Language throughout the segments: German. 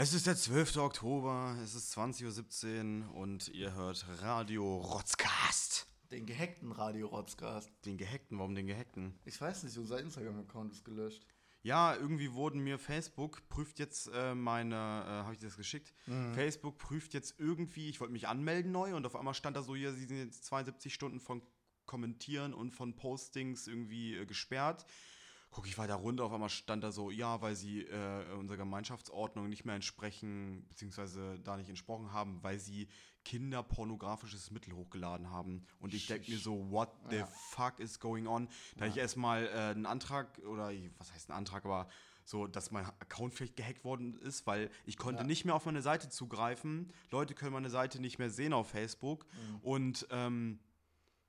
Es ist der 12. Oktober, es ist 20.17 Uhr und ihr hört Radio Rotzcast. Den gehackten Radio Rotzcast. Den gehackten, warum den gehackten? Ich weiß nicht, unser Instagram-Account ist gelöscht. Ja, irgendwie wurden mir Facebook prüft jetzt äh, meine, äh, habe ich das geschickt? Facebook prüft jetzt irgendwie, ich wollte mich anmelden neu und auf einmal stand da so hier, sie sind jetzt 72 Stunden von Kommentieren und von Postings irgendwie äh, gesperrt. Guck ich weiter runter, auf einmal stand da so, ja, weil sie äh, unserer Gemeinschaftsordnung nicht mehr entsprechen, beziehungsweise da nicht entsprochen haben, weil sie kinderpornografisches Mittel hochgeladen haben. Und ich denke mir so, what the Ja. fuck is going on? Da ich erstmal äh, einen Antrag, oder was heißt ein Antrag, aber so, dass mein Account vielleicht gehackt worden ist, weil ich konnte Ja. nicht mehr auf meine Seite zugreifen. Leute können meine Seite nicht mehr sehen auf Facebook. Und ähm,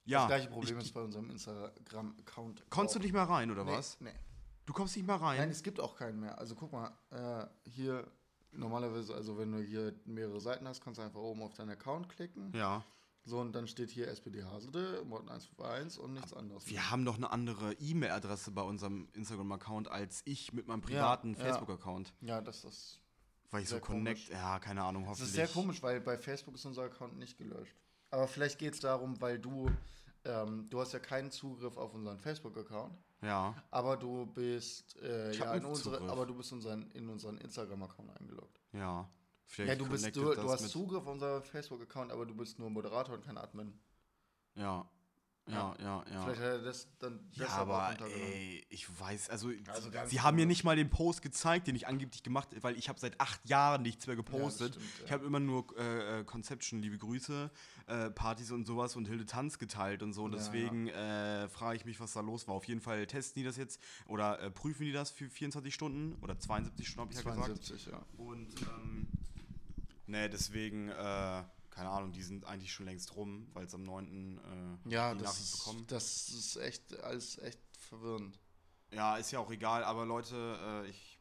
ja, das gleiche Problem ich, ist bei unserem Instagram-Account. konntest du auch. nicht mehr rein, oder nee, was? Nee. Du kommst nicht mehr rein. Nein, es gibt auch keinen mehr. Also guck mal, äh, hier normalerweise, also wenn du hier mehrere Seiten hast, kannst du einfach oben auf deinen Account klicken. ja. So, und dann steht hier SPD Haselde, Morten 151 und nichts anderes. Wir haben doch eine andere E-Mail-Adresse bei unserem Instagram-Account als ich mit meinem privaten ja. Facebook-Account. ja, das ist. Weil ich so connect, komisch. ja, keine Ahnung, Das hoffentlich. ist sehr komisch, weil bei Facebook ist unser Account nicht gelöscht. Aber vielleicht geht es darum, weil du, ähm, du hast ja keinen Zugriff auf unseren Facebook-Account. Ja, Aber du bist äh, ja in unsere, Zugriff. aber du bist unseren, in unseren Instagram-Account eingeloggt. ja. Vielleicht Ja, du bist du, du hast Zugriff auf unser Facebook-Account, aber du bist nur Moderator und kein Admin. Ja, ja, ja, ja. Vielleicht hat er das dann Ja, deshalb auch aber runtergenommen. ey, ich weiß, also, Also sie haben mir komisch. nicht mal den Post gezeigt, den ich angeblich gemacht habe, weil ich habe seit acht Jahren nichts mehr gepostet. stimmt, ja. Ich habe immer nur äh, äh, Conception, liebe Grüße, äh, Partys und sowas und Hilde Tanz geteilt und so. Und Ja, deswegen äh, frage ich mich, was da los war. Auf jeden Fall testen die das jetzt oder äh, prüfen die das für 24 Stunden oder 72 Stunden, habe ich ja gesagt. 72, ja. Und ähm, ne, deswegen, äh, keine Ahnung, die sind eigentlich schon längst rum, weil es am 9. Äh, Ja, die das, Nachricht bekommen. das ist echt alles echt verwirrend. Ja, ist ja auch egal, aber Leute, äh, ich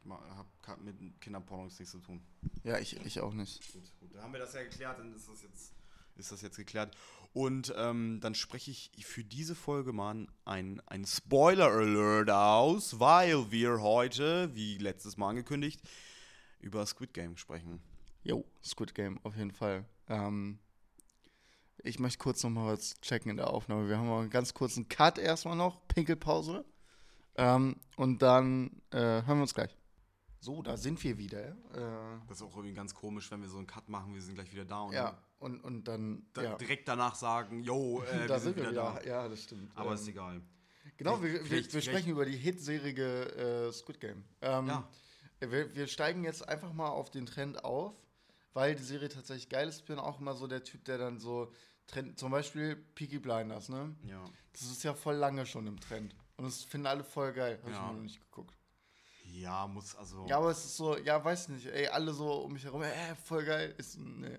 habe mit Kinderpornos nichts zu tun. Ja, ich, ich auch nicht. Gut, gut, dann haben wir das ja geklärt, dann ist das jetzt, ist das jetzt geklärt. Und ähm, dann spreche ich für diese Folge mal ein, ein Spoiler-Alert aus, weil wir heute, wie letztes Mal angekündigt, über Squid Game sprechen. Jo, Squid Game, auf jeden Fall. Ähm, ich möchte kurz noch mal was checken in der Aufnahme. Wir haben mal einen ganz kurzen Cut erstmal noch, Pinkelpause. Ähm, und dann äh, hören wir uns gleich. So, da sind wir wieder. Äh, Das ist auch irgendwie ganz komisch, wenn wir so einen Cut machen, wir sind gleich wieder da und ja, und, und dann. dann ja. direkt danach sagen, yo, äh, da wir sind wieder, da. Ja, das stimmt. Aber ähm, ist egal. Genau, wir, wir, wir sprechen über die Hitserie äh, Squid Game. Ähm, Ja. wir, wir steigen jetzt einfach mal auf den Trend auf, weil die Serie tatsächlich geil ist. Ich bin auch immer so der Typ, der dann so Trend, zum Beispiel Peaky Blinders, ne? Ja. Das ist ja voll lange schon im Trend. Und das finden alle voll geil. Hab ich Ja. immer noch nicht geguckt. Ja, muss also. Ja, aber es ist so, ja, weiß nicht, ey, alle so um mich herum, äh, voll geil. Ist, nee.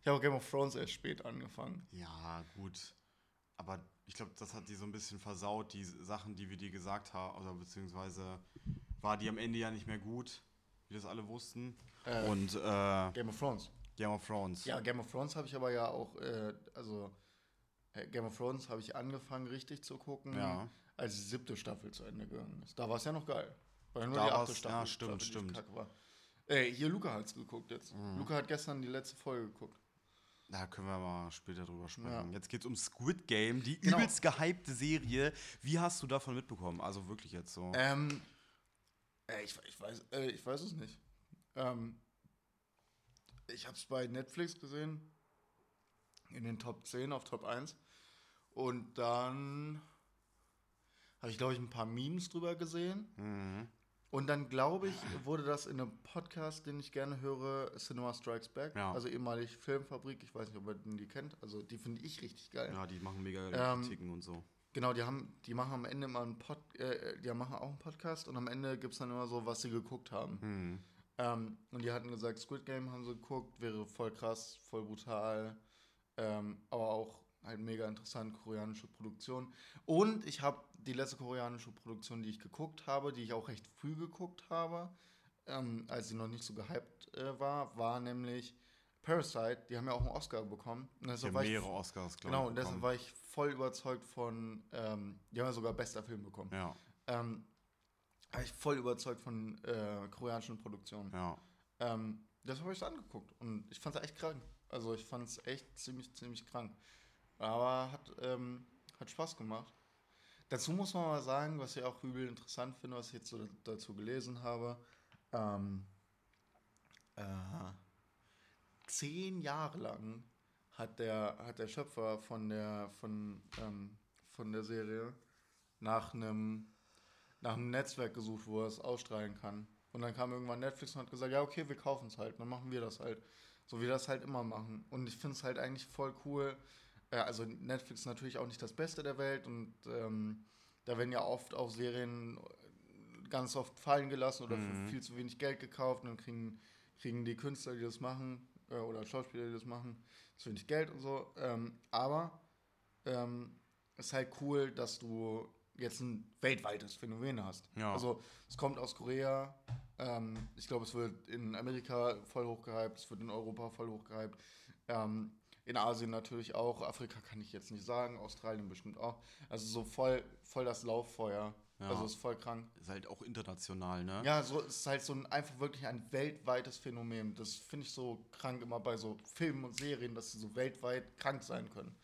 Ich habe Game of Thrones erst spät angefangen. Ja, gut. Aber ich glaube, das hat die so ein bisschen versaut, die Sachen, die wir dir gesagt haben. Oder beziehungsweise war die am Ende ja nicht mehr gut, wie das alle wussten. Äh, Und äh, Game of Thrones. Game of Thrones. Ja, Game of Thrones habe ich aber ja auch, äh, also äh, Game of Thrones habe ich angefangen richtig zu gucken, Ja. als die siebte Staffel zu Ende gegangen ist. Da war es ja noch geil. Ja nur Da die achte Staffel. ja, stimmt, Staffel, stimmt. kacke war. Ey, hier Luca hat's geguckt jetzt. Mhm. Luca hat gestern die letzte Folge geguckt. Da können wir mal später drüber sprechen. Ja. Jetzt geht es um Squid Game, die Genau. übelst gehypte Serie. Wie hast du davon mitbekommen? Also wirklich jetzt so. Ähm, äh, ich, ich, weiß, äh, ich weiß es nicht. Ähm, ich habe es bei Netflix gesehen, in den Top 10 auf Top 1. Und dann habe ich, glaube ich, ein paar Memes drüber gesehen. Mhm. Und dann, glaube ich, wurde das in einem Podcast, den ich gerne höre, Cinema Strikes Back. Ja. Also ehemalig Filmfabrik. Ich weiß nicht, ob ihr die kennt. Also die finde ich richtig geil. Ja, die machen mega Ähm, Kritiken und so. Genau, die haben, die machen am Ende immer einen Pod, äh, die machen auch einen Podcast und am Ende gibt es dann immer so, was sie geguckt haben. Mhm. Ähm, und die hatten gesagt, Squid Game haben sie geguckt, wäre voll krass, voll brutal, ähm, aber auch halt mega interessant, koreanische Produktion. Und ich habe die letzte koreanische Produktion, die ich geguckt habe, die ich auch recht früh geguckt habe, ähm, als sie noch nicht so gehypt äh, war, war nämlich Parasite. Die haben ja auch einen Oscar bekommen. Und Die deshalb haben war ich mehrere Oscars, glaube Genau, und deshalb war ich voll überzeugt von, ähm, die haben ja sogar bester Film bekommen. Ja, Ähm, war ich voll überzeugt von äh, koreanischen Produktionen. ja. Ähm, das habe ich angeguckt und ich fand es echt krank. Also ich fand es echt ziemlich, ziemlich krank. Aber hat, ähm, hat Spaß gemacht. Dazu muss man mal sagen, was ich auch übel interessant finde, was ich jetzt so dazu gelesen habe. Ähm, äh, zehn Jahre lang hat der, hat der Schöpfer von der, von, ähm, von der Serie nach einem, nach einem Netzwerk gesucht, wo er es ausstrahlen kann. Und dann kam irgendwann Netflix und hat gesagt, ja, okay, wir kaufen es halt, dann machen wir das halt. So wie wir das halt immer machen. Und ich finde es halt eigentlich voll cool. Äh, also Netflix ist natürlich auch nicht das Beste der Welt und ähm, da werden ja oft auch Serien ganz oft fallen gelassen oder Mhm. für viel zu wenig Geld gekauft und dann kriegen, kriegen die Künstler, die das machen, äh, oder Schauspieler, die das machen, zu wenig Geld und so. Ähm, aber ähm, ist halt cool, dass du jetzt ein weltweites Phänomen hast. Ja. Also es kommt aus Korea, ähm, ich glaube, es wird in Amerika voll hochgehypt, es wird in Europa voll hochgehypt, ähm, in Asien natürlich auch, Afrika kann ich jetzt nicht sagen, Australien bestimmt auch. Also so voll, voll das Lauffeuer. Ja. Also ist voll krank. Ist halt auch international, ne? Ja, so es ist halt so ein einfach wirklich ein weltweites Phänomen. Das finde ich so krank immer bei so Filmen und Serien, dass sie so weltweit krank sein können.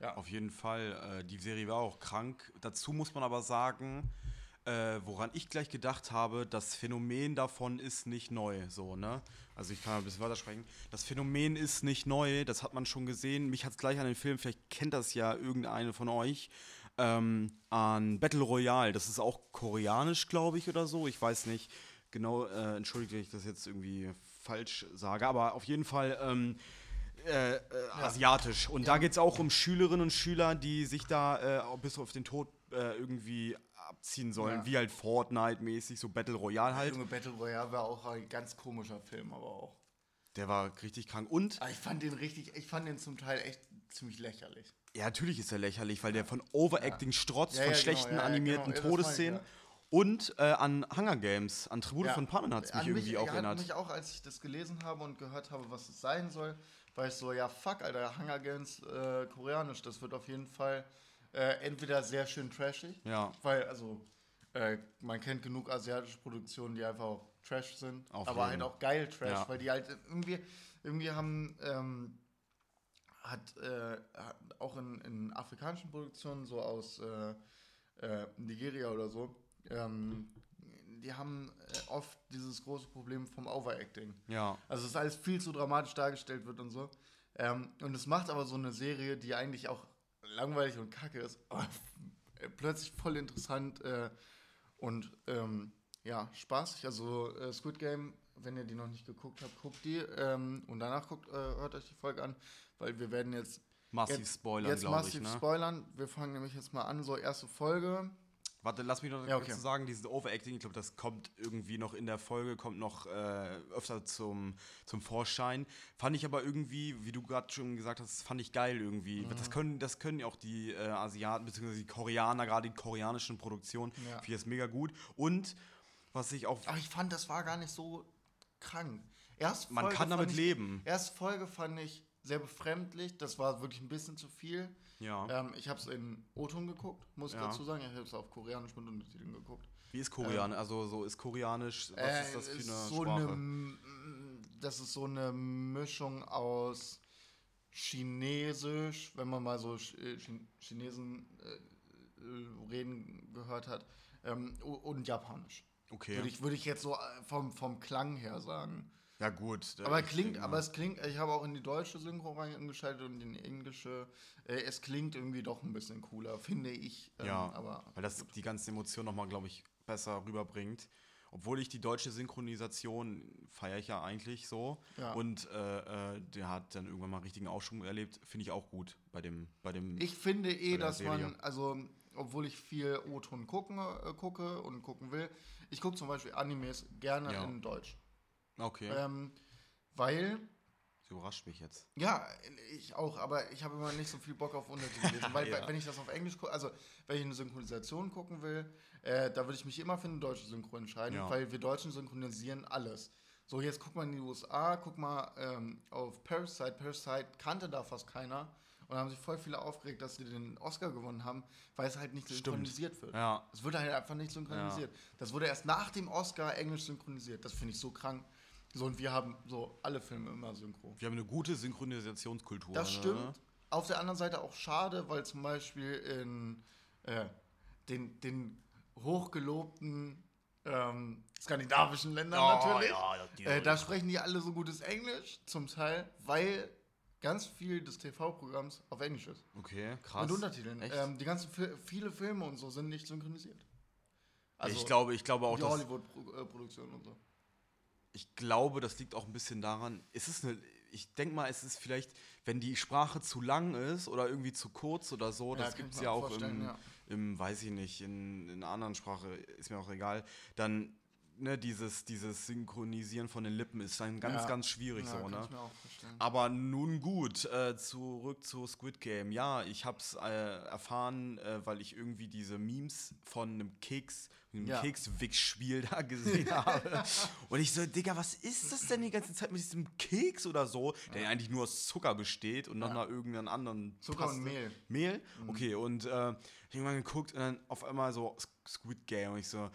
Ja. Auf jeden Fall. Äh, die Serie war auch krank. Dazu muss man aber sagen, äh, woran ich gleich gedacht habe, das Phänomen davon ist nicht neu. So, ne? Also ich kann ein bisschen weiter sprechen. Das Phänomen ist nicht neu, das hat man schon gesehen. Mich hat es gleich an den Film, vielleicht kennt das ja irgendeine von euch, ähm, an Battle Royale. Das ist auch koreanisch, glaube ich, oder so. Ich weiß nicht. Genau, äh, entschuldigt, wenn ich das jetzt irgendwie falsch sage, aber auf jeden Fall ähm, äh, äh, asiatisch. Und da geht es auch um Schülerinnen und Schüler, die sich da äh, bis auf den Tod äh, irgendwie abziehen sollen, wie halt Fortnite-mäßig, so Battle Royale halt. Junge Battle Royale war auch ein ganz komischer Film, aber auch. Der war richtig krank. Und, Aber ich fand den richtig, ich fand den zum Teil echt ziemlich lächerlich. ja, natürlich ist er lächerlich, weil der von Overacting strotzt, von genau, schlechten ja, animierten genau, ich, Todesszenen. Und äh, an Hunger Games, an Tribute Ja. von Panem hat es mich An irgendwie auch hat erinnert. mich auch, als ich das gelesen habe und gehört habe, was es sein soll, war ich so, ja fuck, Alter, Hunger Games äh, koreanisch, das wird auf jeden Fall äh, entweder sehr schön trashig, Ja. weil, also, äh, man kennt genug asiatische Produktionen, die einfach auch Trash sind, Auf aber jeden. halt auch geil Trash, Ja. weil die halt irgendwie, irgendwie haben, ähm, hat, äh, hat auch in, in afrikanischen Produktionen, so aus äh, äh, Nigeria oder so, ähm, die haben äh, oft dieses große Problem vom Overacting. Ja. Also dass alles viel zu dramatisch dargestellt wird und so. Ähm, und es macht aber so eine Serie, die eigentlich auch langweilig und kacke ist, aber plötzlich voll interessant äh, und ähm, ja, spaßig. Also äh, Squid Game, wenn ihr die noch nicht geguckt habt, guckt die ähm, und danach guckt, äh, hört euch die Folge an, weil wir werden jetzt Massiv jetzt, spoilern, jetzt glaube ich. massiv Ne? spoilern. Wir fangen nämlich jetzt mal an, so erste Folge. Warte, lass mich noch Ja, kurz okay. zu sagen, dieses Overacting, ich glaube, das kommt irgendwie noch in der Folge, kommt noch äh, öfter zum, zum Vorschein. Fand ich aber irgendwie, wie du gerade schon gesagt hast, fand ich geil irgendwie. Mhm. Das, können, das können ja auch die äh, Asiaten, beziehungsweise die Koreaner, gerade die koreanischen Produktionen. Ja. Finde ich das mega gut. Und was ich auch, Aber ich fand, das war gar nicht so krank. Erste man Folge kann damit ich, leben. Erste Folge fand ich sehr befremdlich. Das war wirklich ein bisschen zu viel. Ja. Ähm, ich habe es in O-Ton geguckt, muss ich Ja. dazu sagen. Ich habe es auf Koreanisch mit Untertiteln geguckt. Wie ist Koreanisch? also so ist Koreanisch, was Äh, ist das für ist eine so Sprache? eine das ist so eine Mischung aus Chinesisch, wenn man mal so Ch- äh, Chin- Chinesen äh, reden gehört hat, ähm, und Japanisch. okay. Würde ich, würde ich jetzt so äh, vom, vom Klang her sagen. Ja gut. Aber ich klingt, aber es klingt, ich habe auch in die deutsche Synchro reingeschaltet und in die englische. Äh, es klingt irgendwie doch ein bisschen cooler, finde ich. Ähm, Ja, aber weil das die ganzen Emotionen nochmal, glaube ich, besser rüberbringt. Obwohl ich die deutsche Synchronisation feiere ich ja eigentlich so. Ja. Und äh, äh, der hat dann irgendwann mal einen richtigen Aufschwung erlebt. Finde ich auch gut bei dem, bei dem. ich finde eh, dass Serie. man, also, obwohl ich viel O-Ton gucken, äh, gucke und gucken will, ich gucke zum Beispiel Animes gerne Ja. in Deutsch. Okay. Ähm, weil, das überrascht mich jetzt. ja, ich auch, aber ich habe immer nicht so viel Bock auf Untertitel lesen, weil Ja. wenn ich das auf Englisch gucke, also wenn ich eine Synchronisation gucken will, äh, da würde ich mich immer für eine deutsche Synchro entscheiden, Ja. weil wir Deutschen synchronisieren alles. So, jetzt guck mal in die USA, guck mal ähm, auf Parasite. Parasite kannte da fast keiner. Und haben sich voll viele aufgeregt, dass sie den Oscar gewonnen haben, weil es halt nicht Stimmt. synchronisiert wird. Ja. Es wurde halt einfach nicht synchronisiert. Das wurde erst nach dem Oscar englisch synchronisiert. Das finde ich so krank. So, und wir haben so alle Filme immer synchro. Wir haben eine gute Synchronisationskultur. Das ne? stimmt. Auf der anderen Seite auch schade, weil zum Beispiel in äh, den, den hochgelobten ähm, skandinavischen Ländern Ja, natürlich, ja, äh, da sprechen die alle so gutes Englisch, zum Teil, weil ganz viel des TV-Programms auf Englisch ist. Okay, krass. Mit Untertiteln. Echt? Ähm, die ganzen viele Filme und so sind nicht synchronisiert. Also ich glaube, ich glaube auch, die dass Hollywood-Produktionen und so. Ich glaube, das liegt auch ein bisschen daran, ist es eine, ich denke mal, es ist vielleicht, wenn die Sprache zu lang ist oder irgendwie zu kurz oder so, Ja, das gibt es ja auch im, ja. im, weiß ich nicht, in, in einer anderen Sprache, ist mir auch egal, dann, ne, dieses, dieses Synchronisieren von den Lippen ist dann ganz, Ja. ganz schwierig so, ne? Aber nun gut, äh, zurück zu Squid Game. Ja, ich hab's äh, erfahren, äh, weil ich irgendwie diese Memes von einem Keks, einem Ja. Kekswichs-Spiel da gesehen habe. Und ich so, Digga, was ist das denn die ganze Zeit mit diesem Keks oder so, der eigentlich nur aus Zucker besteht und noch Ja. nach irgendeinem anderen Zucker und Mehl. Mhm. Mehl? Okay, und äh, ich hab mal geguckt und dann auf einmal so Squid Game und ich so,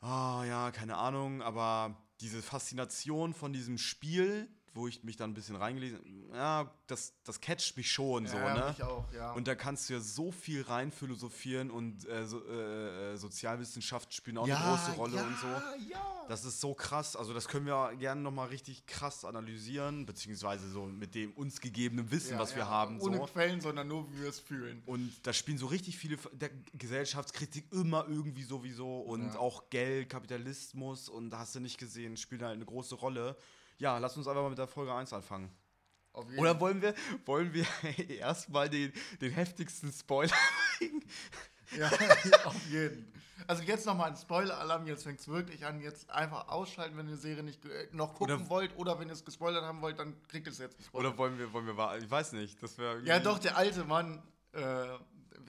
Ah, ja, keine Ahnung, aber diese Faszination von diesem Spiel, wo ich mich dann ein bisschen reingelesen ja, das, das catcht mich schon so, ja, ne? mich auch, ja. Und da kannst du ja so viel rein philosophieren und äh, so, äh, äh, Sozialwissenschaften spielen auch ja, eine große Rolle ja, und so. Ja, Das ist so krass, also das können wir gerne nochmal richtig krass analysieren, beziehungsweise so mit dem uns gegebenen Wissen, was wir haben. Ohne so. Quellen, sondern nur, wie wir es fühlen. Und da spielen so richtig viele der Gesellschaftskritik immer irgendwie sowieso und auch Geld, Kapitalismus und da hast du nicht gesehen, spielt halt eine große Rolle. Ja, lass uns einfach mal mit der Folge 1 anfangen. Auf jeden Oder wollen wir, wollen wir erstmal den, den heftigsten Spoiler bringen? Ja, auf jeden. Also jetzt nochmal ein Spoiler-Alarm, jetzt fängt es wirklich an. Jetzt einfach ausschalten, wenn ihr die Serie nicht ge- noch gucken Oder- wollt oder wenn ihr es gespoilert haben wollt, dann kriegt es jetzt gespoilert. Oder wollen wir, wollen wir warten? Ich weiß nicht. Das wäre ja, doch, der alte Mann, äh,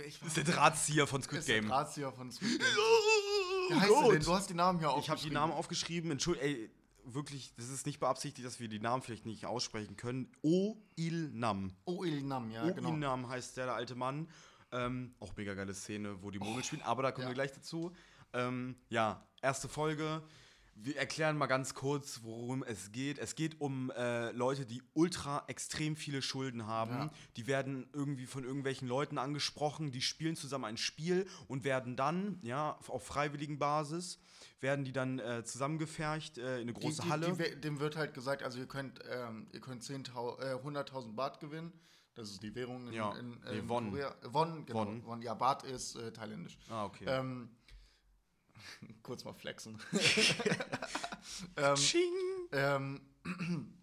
ich Das ist der Drahtzieher von Squid ist der Game. Drahtzieher von Squid Game. Oh Wie heißt er Gott. denn? Du hast die Namen hier Ich habe die Namen aufgeschrieben. Entschuldigung, ey, wirklich, das ist nicht beabsichtigt, dass wir die Namen vielleicht nicht aussprechen können. O Il Nam. Oh, Il Nam, ja, O genau. Il Nam heißt der, der alte Mann. Ähm, auch mega geile Szene, wo die Murmel spielen, aber da kommen ja. wir gleich dazu. Ähm, ja, erste Folge. Wir erklären mal ganz kurz, worum es geht. Es geht um äh, Leute, die ultra extrem viele Schulden haben. Ja. Die werden irgendwie von irgendwelchen Leuten angesprochen, die spielen zusammen ein Spiel und werden dann, ja, auf freiwilligen Basis, werden die dann äh, zusammengefercht äh, in eine große die, die, Halle. Die, dem wird halt gesagt, also ihr könnt, ähm, ihr könnt 10.000, äh, 100.000 Baht gewinnen. Das ist die Währung in, Ja, in, nee, in Won. Korea. Won, genau. Won. Won. Ja, Baht ist äh, thailändisch. ah, okay. Ähm, kurz mal flexen. ähm, ähm,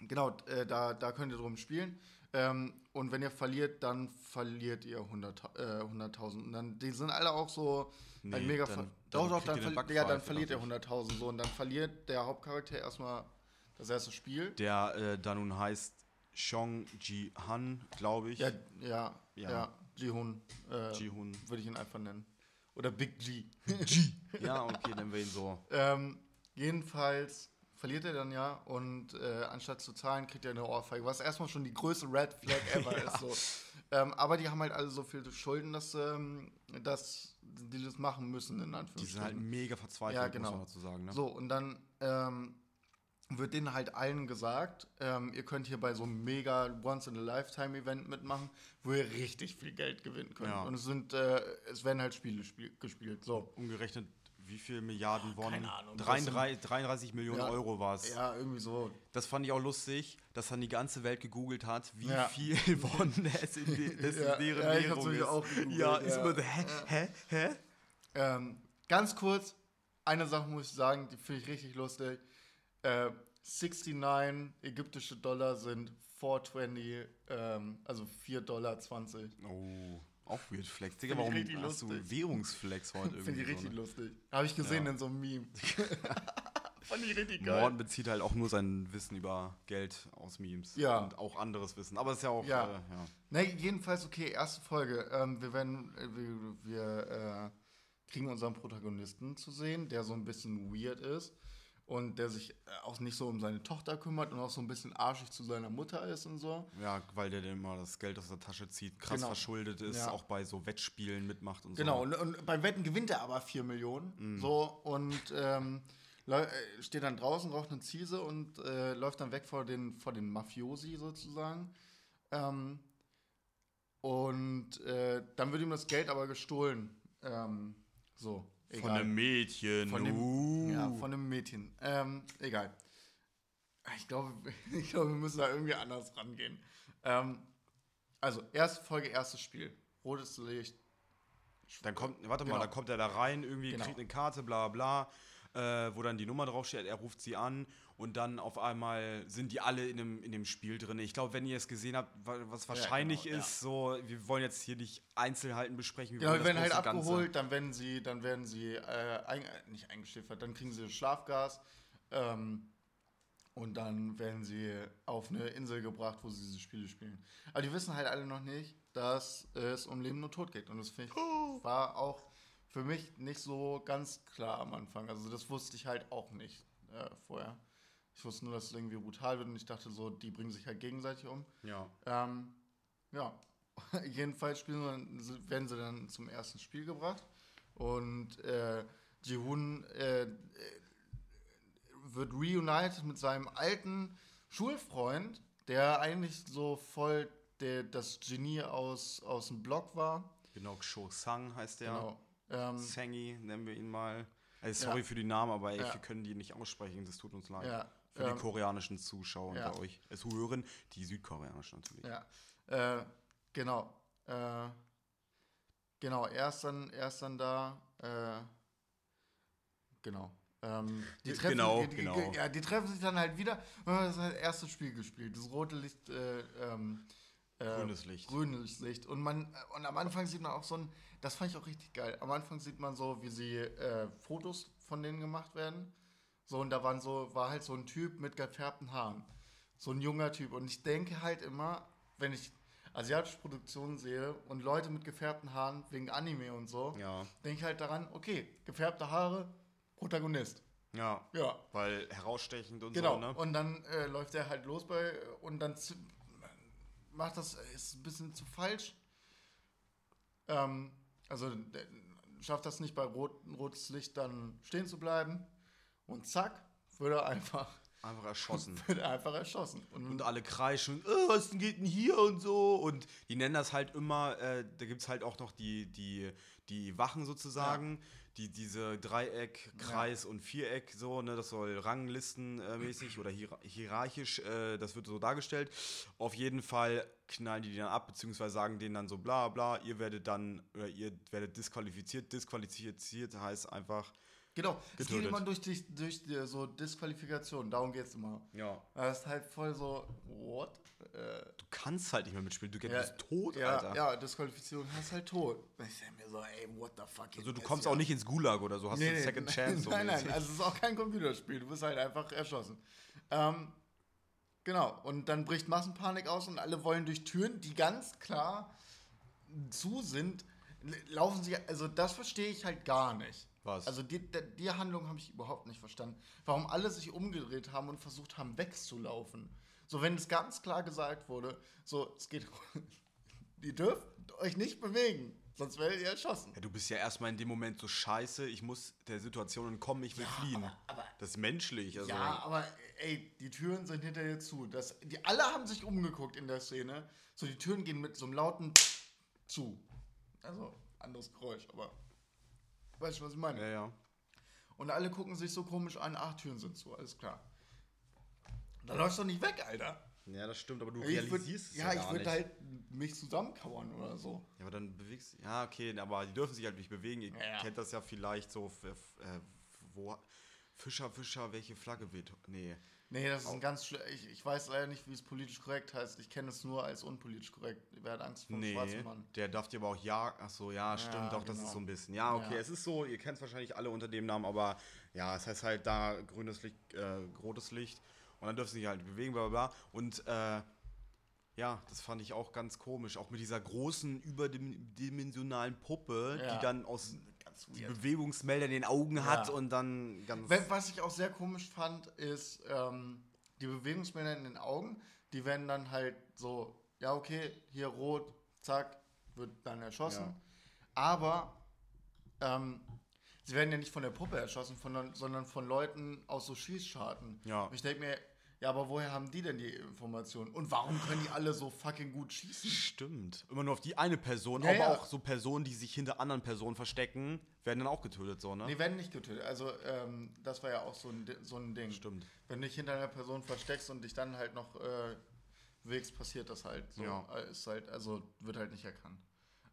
genau, äh, da, da könnt ihr drum spielen. Ähm, und wenn ihr verliert, dann verliert ihr 100.000. Äh, 100.000. und dann, die sind alle auch so Nee, ein mega. dann- dann doch, doch, dann, ihr verli ja, dann verliert er dachte 100.000. So, und dann verliert der Hauptcharakter erstmal das erste Spiel. Der äh, da nun heißt Chong Ji Han, glaube ich. Ja, ja, Ja. ja. Ji-Hun. Äh, Ji-Hun. Würde ich ihn einfach nennen. Oder Big G. G. Ja, okay, nennen wir ihn so. Ähm, jedenfalls verliert er dann ja und äh, anstatt zu zahlen, kriegt er eine Ohrfeige, was erstmal schon die größte Red Flag ever ist. So. Ähm, aber die haben halt alle so viele Schulden, dass, ähm, dass die das machen müssen, in Die Anführungsstrichen. sind halt mega verzweifelt, Ja, muss genau. man dazu sagen. Ne? So, und dann ähm, wird denen halt allen gesagt, ähm, ihr könnt hier bei so einem mega Once-in-a-Lifetime-Event mitmachen, wo ihr richtig viel Geld gewinnen könnt. Ja. Und es sind, äh, es werden halt Spiele spiel gespielt. So. Umgerechnet, wie viel Milliarden Won? keine Ahnung. 33, 33 Millionen Ja. Euro war es. Ja, irgendwie so. Das fand ich auch lustig, dass dann die ganze Welt gegoogelt hat, wie Ja. viel Won es in, de, das Ja, in deren ja, Währung ist. auch gegoogelt, ja, ist immer hä, hä, hä? Ähm, ganz kurz, eine Sache muss ich sagen, die finde ich richtig lustig. Äh, 69 ägyptische Dollar sind 420, ähm, also 4,20 Dollar. Oh, auch Weird Flex. Digga, warum hast lustig. du Währungsflex heute irgendwie? Finde ich so, richtig ne? lustig. Habe ich gesehen Ja. in so einem Meme. Fand ich richtig geil. Morten bezieht halt auch nur sein Wissen über Geld aus Memes. Ja. Und auch anderes Wissen. Aber es ist ja auch, Ja. Äh, ja. Ne, jedenfalls okay, erste Folge. Ähm, wir werden, äh, wir, wir äh, kriegen unseren Protagonisten zu sehen, der so ein bisschen weird ist und der sich äh, auch nicht so um seine Tochter kümmert und auch so ein bisschen arschig zu seiner Mutter ist und so. Ja, weil der dann immer das Geld aus der Tasche zieht, krass Genau. verschuldet ist, Ja. auch bei so Wettspielen mitmacht und Genau, so. und, und beim Wetten gewinnt er aber 4 Millionen. Mhm. So, und ähm, äh, steht dann draußen, raucht eine Ziese und äh, läuft dann weg vor den, vor den Mafiosi sozusagen. Ähm, und äh, dann wird ihm das Geld aber gestohlen. Ähm, so, egal. Von einem Mädchen. Von dem, uh. ja, von einem Mädchen. Ähm, egal. Ich glaube, ich glaube, wir müssen da irgendwie anders rangehen. Ähm, also, erste Folge, erstes Spiel. Rotes Licht. Dann kommt, warte Genau. mal, dann kommt er da rein, irgendwie Genau. kriegt eine Karte, bla bla, äh, wo dann die Nummer draufsteht, er ruft sie an und dann auf einmal sind die alle in dem, in dem Spiel drin. Ich glaube, wenn ihr es gesehen habt, wa- was wahrscheinlich genau, ja. ist, so, wir wollen jetzt hier nicht Einzelheiten besprechen. Ja, wir das werden halt große Ganze- abgeholt, dann werden sie, dann werden sie äh, ein, äh, nicht eingeschläfert, dann kriegen sie Schlafgas ähm, und dann werden sie auf eine Insel gebracht, wo sie diese Spiele spielen. Aber die wissen halt alle noch nicht, dass es um Leben und Tod geht. Und das finde ich, war auch für mich nicht so ganz klar am Anfang. Also das wusste ich halt auch nicht äh, vorher. Ich wusste nur, dass es irgendwie brutal wird und ich dachte so, die bringen sich halt gegenseitig um. Ja. Ähm, ja, jedenfalls spielen sie, werden sie dann zum ersten Spiel gebracht und äh, Ji-Hoon äh, äh, wird reunited mit seinem alten Schulfreund, der eigentlich so voll der, das Genie aus, aus dem Blog war. Genau, Cho Sang heißt der. Genau. Ähm, Sangi nennen wir ihn mal. Also sorry Ja. für die Namen, aber ey, Ja. wir können die nicht aussprechen, das tut uns leid. ja, Für ähm, die koreanischen Zuschauer ja. unter euch. Es hören die südkoreanischen natürlich. Ja, äh, genau. Äh, genau, er ist dann, er ist dann da. Äh, genau. Ähm, die treffen, genau, die, die, genau. Ja, die treffen sich dann halt wieder das halt erstes Spiel gespielt. Das rote Licht, äh, ähm, äh, Grünes Licht. grünes Licht. Und man, und am Anfang sieht man auch so ein, das fand ich auch richtig geil. Am Anfang sieht man so, wie sie äh, Fotos von denen gemacht werden. So, und da waren so, war halt so ein Typ mit gefärbten Haaren. So ein junger Typ. Und ich denke halt immer, wenn ich asiatische Produktionen sehe und Leute mit gefärbten Haaren wegen Anime und so, Ja. denke ich halt daran, okay, gefärbte Haare, Protagonist. Ja. Ja. Weil herausstechend und Genau. so, ne? Und dann äh, läuft er halt los bei und dann macht das ist ein bisschen zu falsch. Ähm, also schafft das nicht bei rot, rotes Licht dann stehen zu bleiben und zack wird er einfach Einfach erschossen. wird er einfach erschossen. Und, und alle kreischen, äh, was geht denn hier und so. Und die nennen das halt immer, äh, da gibt es halt auch noch die, die, die Wachen sozusagen, die diese Dreieck, Kreis und Viereck so, ne, das soll Ranglistenmäßig oder hier, hierarchisch, äh, das wird so dargestellt. Auf jeden Fall knallen die die dann ab, beziehungsweise sagen denen dann so bla bla, ihr werdet dann, oder ihr werdet disqualifiziert. Disqualifiziert heißt einfach, genau, es geht getötet. immer durch, die, durch die, so Disqualifikation, darum geht es immer. ja, Das ist halt voll so, what? Äh, du kannst halt nicht mehr mitspielen, du ja, bist tot, ja, Alter. Ja, Disqualifizierung hast halt tot. Ich denke mir so, ey, what the fuck? Also du kommst ja- auch nicht ins Gulag oder so, hast Nee, du Second nein, Chance. so Nein, nein, mäßig. also es ist auch kein Computerspiel, du wirst halt einfach erschossen. Ähm, genau, und dann bricht Massenpanik aus und alle wollen durch Türen, die ganz klar zu sind, laufen sie, also das verstehe ich halt gar nicht. Was? Also die, die, Handlung habe ich überhaupt nicht verstanden. Warum alle sich umgedreht haben und versucht haben, wegzulaufen. So, wenn es ganz klar gesagt wurde, so, es geht, ihr dürft euch nicht bewegen, sonst werdet ihr erschossen. Ja, du bist ja erstmal in dem Moment so scheiße, ich muss der Situation entkommen, ich will fliehen. aber- aber- das ist menschlich. Also, Ja, aber ey, die Türen sind hinter dir zu. Das, die alle haben sich umgeguckt in der Szene. So, die Türen gehen mit so einem lauten zu. Also, anderes Geräusch, aber weißt du, was ich meine? ja, ja. Und alle gucken sich so komisch an, ach, Türen sind zu, alles klar. Da läufst du doch nicht weg, Alter. Ja, das stimmt, aber du Ich würd, realisierst es ja, ja, ich würde halt mich zusammenkauern oder so. Ja, aber dann bewegst Ja, okay, aber die dürfen sich halt nicht bewegen. Ihr Ja, kennt das ja vielleicht so, äh, wo Fischer, Fischer, welche Flagge weht. Nee. Nee, das ist ein ganz schle- ich, ich weiß leider nicht, wie es politisch korrekt heißt. Ich kenne es nur als unpolitisch korrekt. Wer hat Angst vor Nee, schwarzen Mann? der darf dir aber auch ja. Ach so, ja, stimmt, doch, das genau. ist so ein bisschen. Ja, okay, Ja. es ist so, ihr kennt es wahrscheinlich alle unter dem Namen, aber ja, es heißt halt da grünes Licht, äh, rotes Licht und dann dürfen sie sich halt bewegen, bla bla bla. Und äh, ja, das fand ich auch ganz komisch, auch mit dieser großen, überdimensionalen Puppe, Ja. die dann aus Ganz die weird. Bewegungsmelder in den Augen hat Ja. und dann ganz. Was ich auch sehr komisch fand, ist ähm, die Bewegungsmelder in den Augen. Die werden dann halt so, ja, okay, hier rot, zack, wird dann erschossen. Ja. Aber ähm, sie werden ja nicht von der Puppe erschossen, von, sondern von Leuten aus so Schießscharten. Ja. Und ich denke mir, ja, aber woher haben die denn die Informationen? Und warum können die alle so fucking gut schießen? Stimmt. Immer nur auf die eine Person, Ja, aber ja. auch so Personen, die sich hinter anderen Personen verstecken, werden dann auch getötet, so, ne? Nee, werden nicht getötet. Also, ähm, das war ja auch so ein, so ein Ding. Stimmt. Wenn du dich hinter einer Person versteckst und dich dann halt noch äh, bewegst, passiert das halt. So. Ja. Äh, Ist halt, also wird halt nicht erkannt.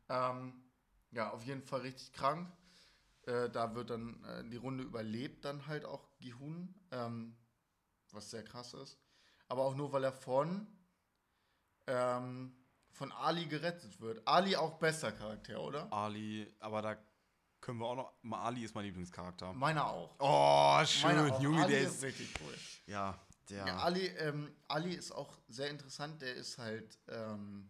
Ähm, ja, auf jeden Fall richtig krank. Äh, da wird dann äh, die Runde überlebt dann halt auch Gihun, ähm, was sehr krass ist. Aber auch nur, weil er von, ähm, von Ali gerettet wird. Ali auch bester Charakter, oder? Ali, aber da können wir auch noch. Ali ist mein Lieblingscharakter. Meiner auch. Oh, schön. Junge, Ali der ist ist. richtig cool. Ja, der. Ja, Ali, ähm, Ali ist auch sehr interessant. Der ist halt ähm,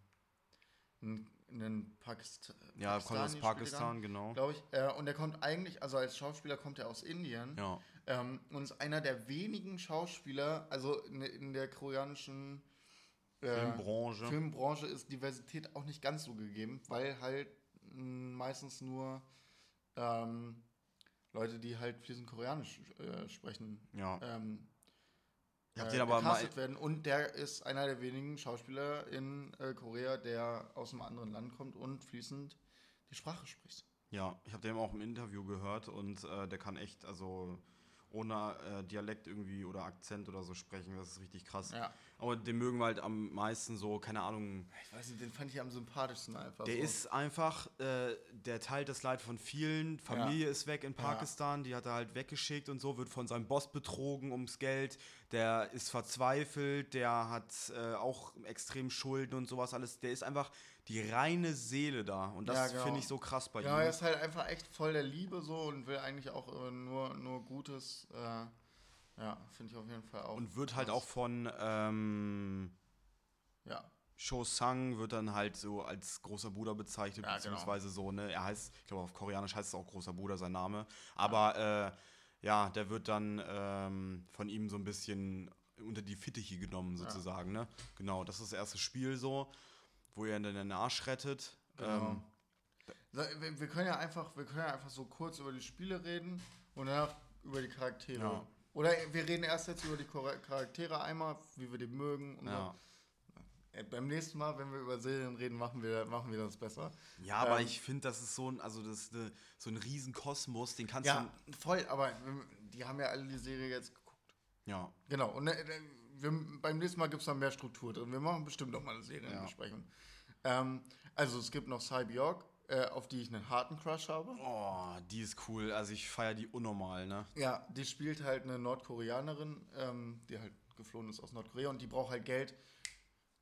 ein, ein Pakist ja, kommt aus Pakistan, genau. glaube ich. Äh, und er kommt eigentlich, also als Schauspieler kommt er aus Indien Ja. Ähm, und ist einer der wenigen Schauspieler, also in, in der koreanischen äh, Filmbranche. Filmbranche ist Diversität auch nicht ganz so gegeben, weil halt mh, meistens nur ähm, Leute, die halt fließend Koreanisch äh, sprechen, Ja. ähm, Ich hab äh, den aber mal. werden. Und der ist einer der wenigen Schauspieler in äh, Korea, der aus einem anderen Land kommt und fließend die Sprache spricht. Ja, ich habe den auch im Interview gehört und äh, der kann echt, also ohne äh, Dialekt irgendwie oder Akzent oder so sprechen. Das ist richtig krass. Ja. Aber den mögen wir halt am meisten so, keine Ahnung. Ich weiß nicht, den fand ich am sympathischsten einfach. Der so. ist einfach, äh, der teilt das Leid von vielen. Familie ist weg in Pakistan, die hat er halt weggeschickt und so, wird von seinem Boss betrogen ums Geld. Der ist verzweifelt, der hat äh, auch extrem Schulden und sowas alles. Der ist einfach die reine Seele da. Und das Ja, genau. finde ich so krass bei Ja, er ihm. ist halt einfach echt voll der Liebe so und will eigentlich auch äh, nur, nur Gutes. Äh, ja, finde ich auf jeden Fall auch. Und wird halt krass. auch von ähm, Ja, Cho Sang wird dann halt so als großer Bruder bezeichnet, Ja, genau. beziehungsweise so, ne? Er heißt, ich glaube auf Koreanisch heißt es auch großer Bruder, sein Name. Aber äh, ja, der wird dann ähm, von ihm so ein bisschen unter die Fittiche genommen, sozusagen, ne? Genau, das ist das erste Spiel so, wo er dann den Arsch rettet. Genau. Ähm, So, wir, wir können ja einfach, wir können ja einfach so kurz über die Spiele reden und danach über die Charaktere. Ja. Oder wir reden erst jetzt über die Charaktere einmal, wie wir die mögen und ja. so. Äh, beim nächsten Mal, wenn wir über Serien reden, machen wir, machen wir das besser. ja, aber Ähm, ich finde, das ist so ein, also das eine, so ein Riesenkosmos, den kannst Ja, voll, aber wir- die haben ja alle die Serie jetzt geguckt. du. Ja. Genau, und äh, wir, beim nächsten Mal gibt es dann mehr Struktur drin. Wir machen bestimmt noch mal eine Serienbesprechung. Ähm, also es gibt noch Cyborg, äh, auf die ich einen harten Crush habe. Oh, die ist cool. Also ich feiere die unnormal, ne? Ja, die spielt halt eine Nordkoreanerin, ähm, die halt geflohen ist aus Nordkorea und die braucht halt Geld,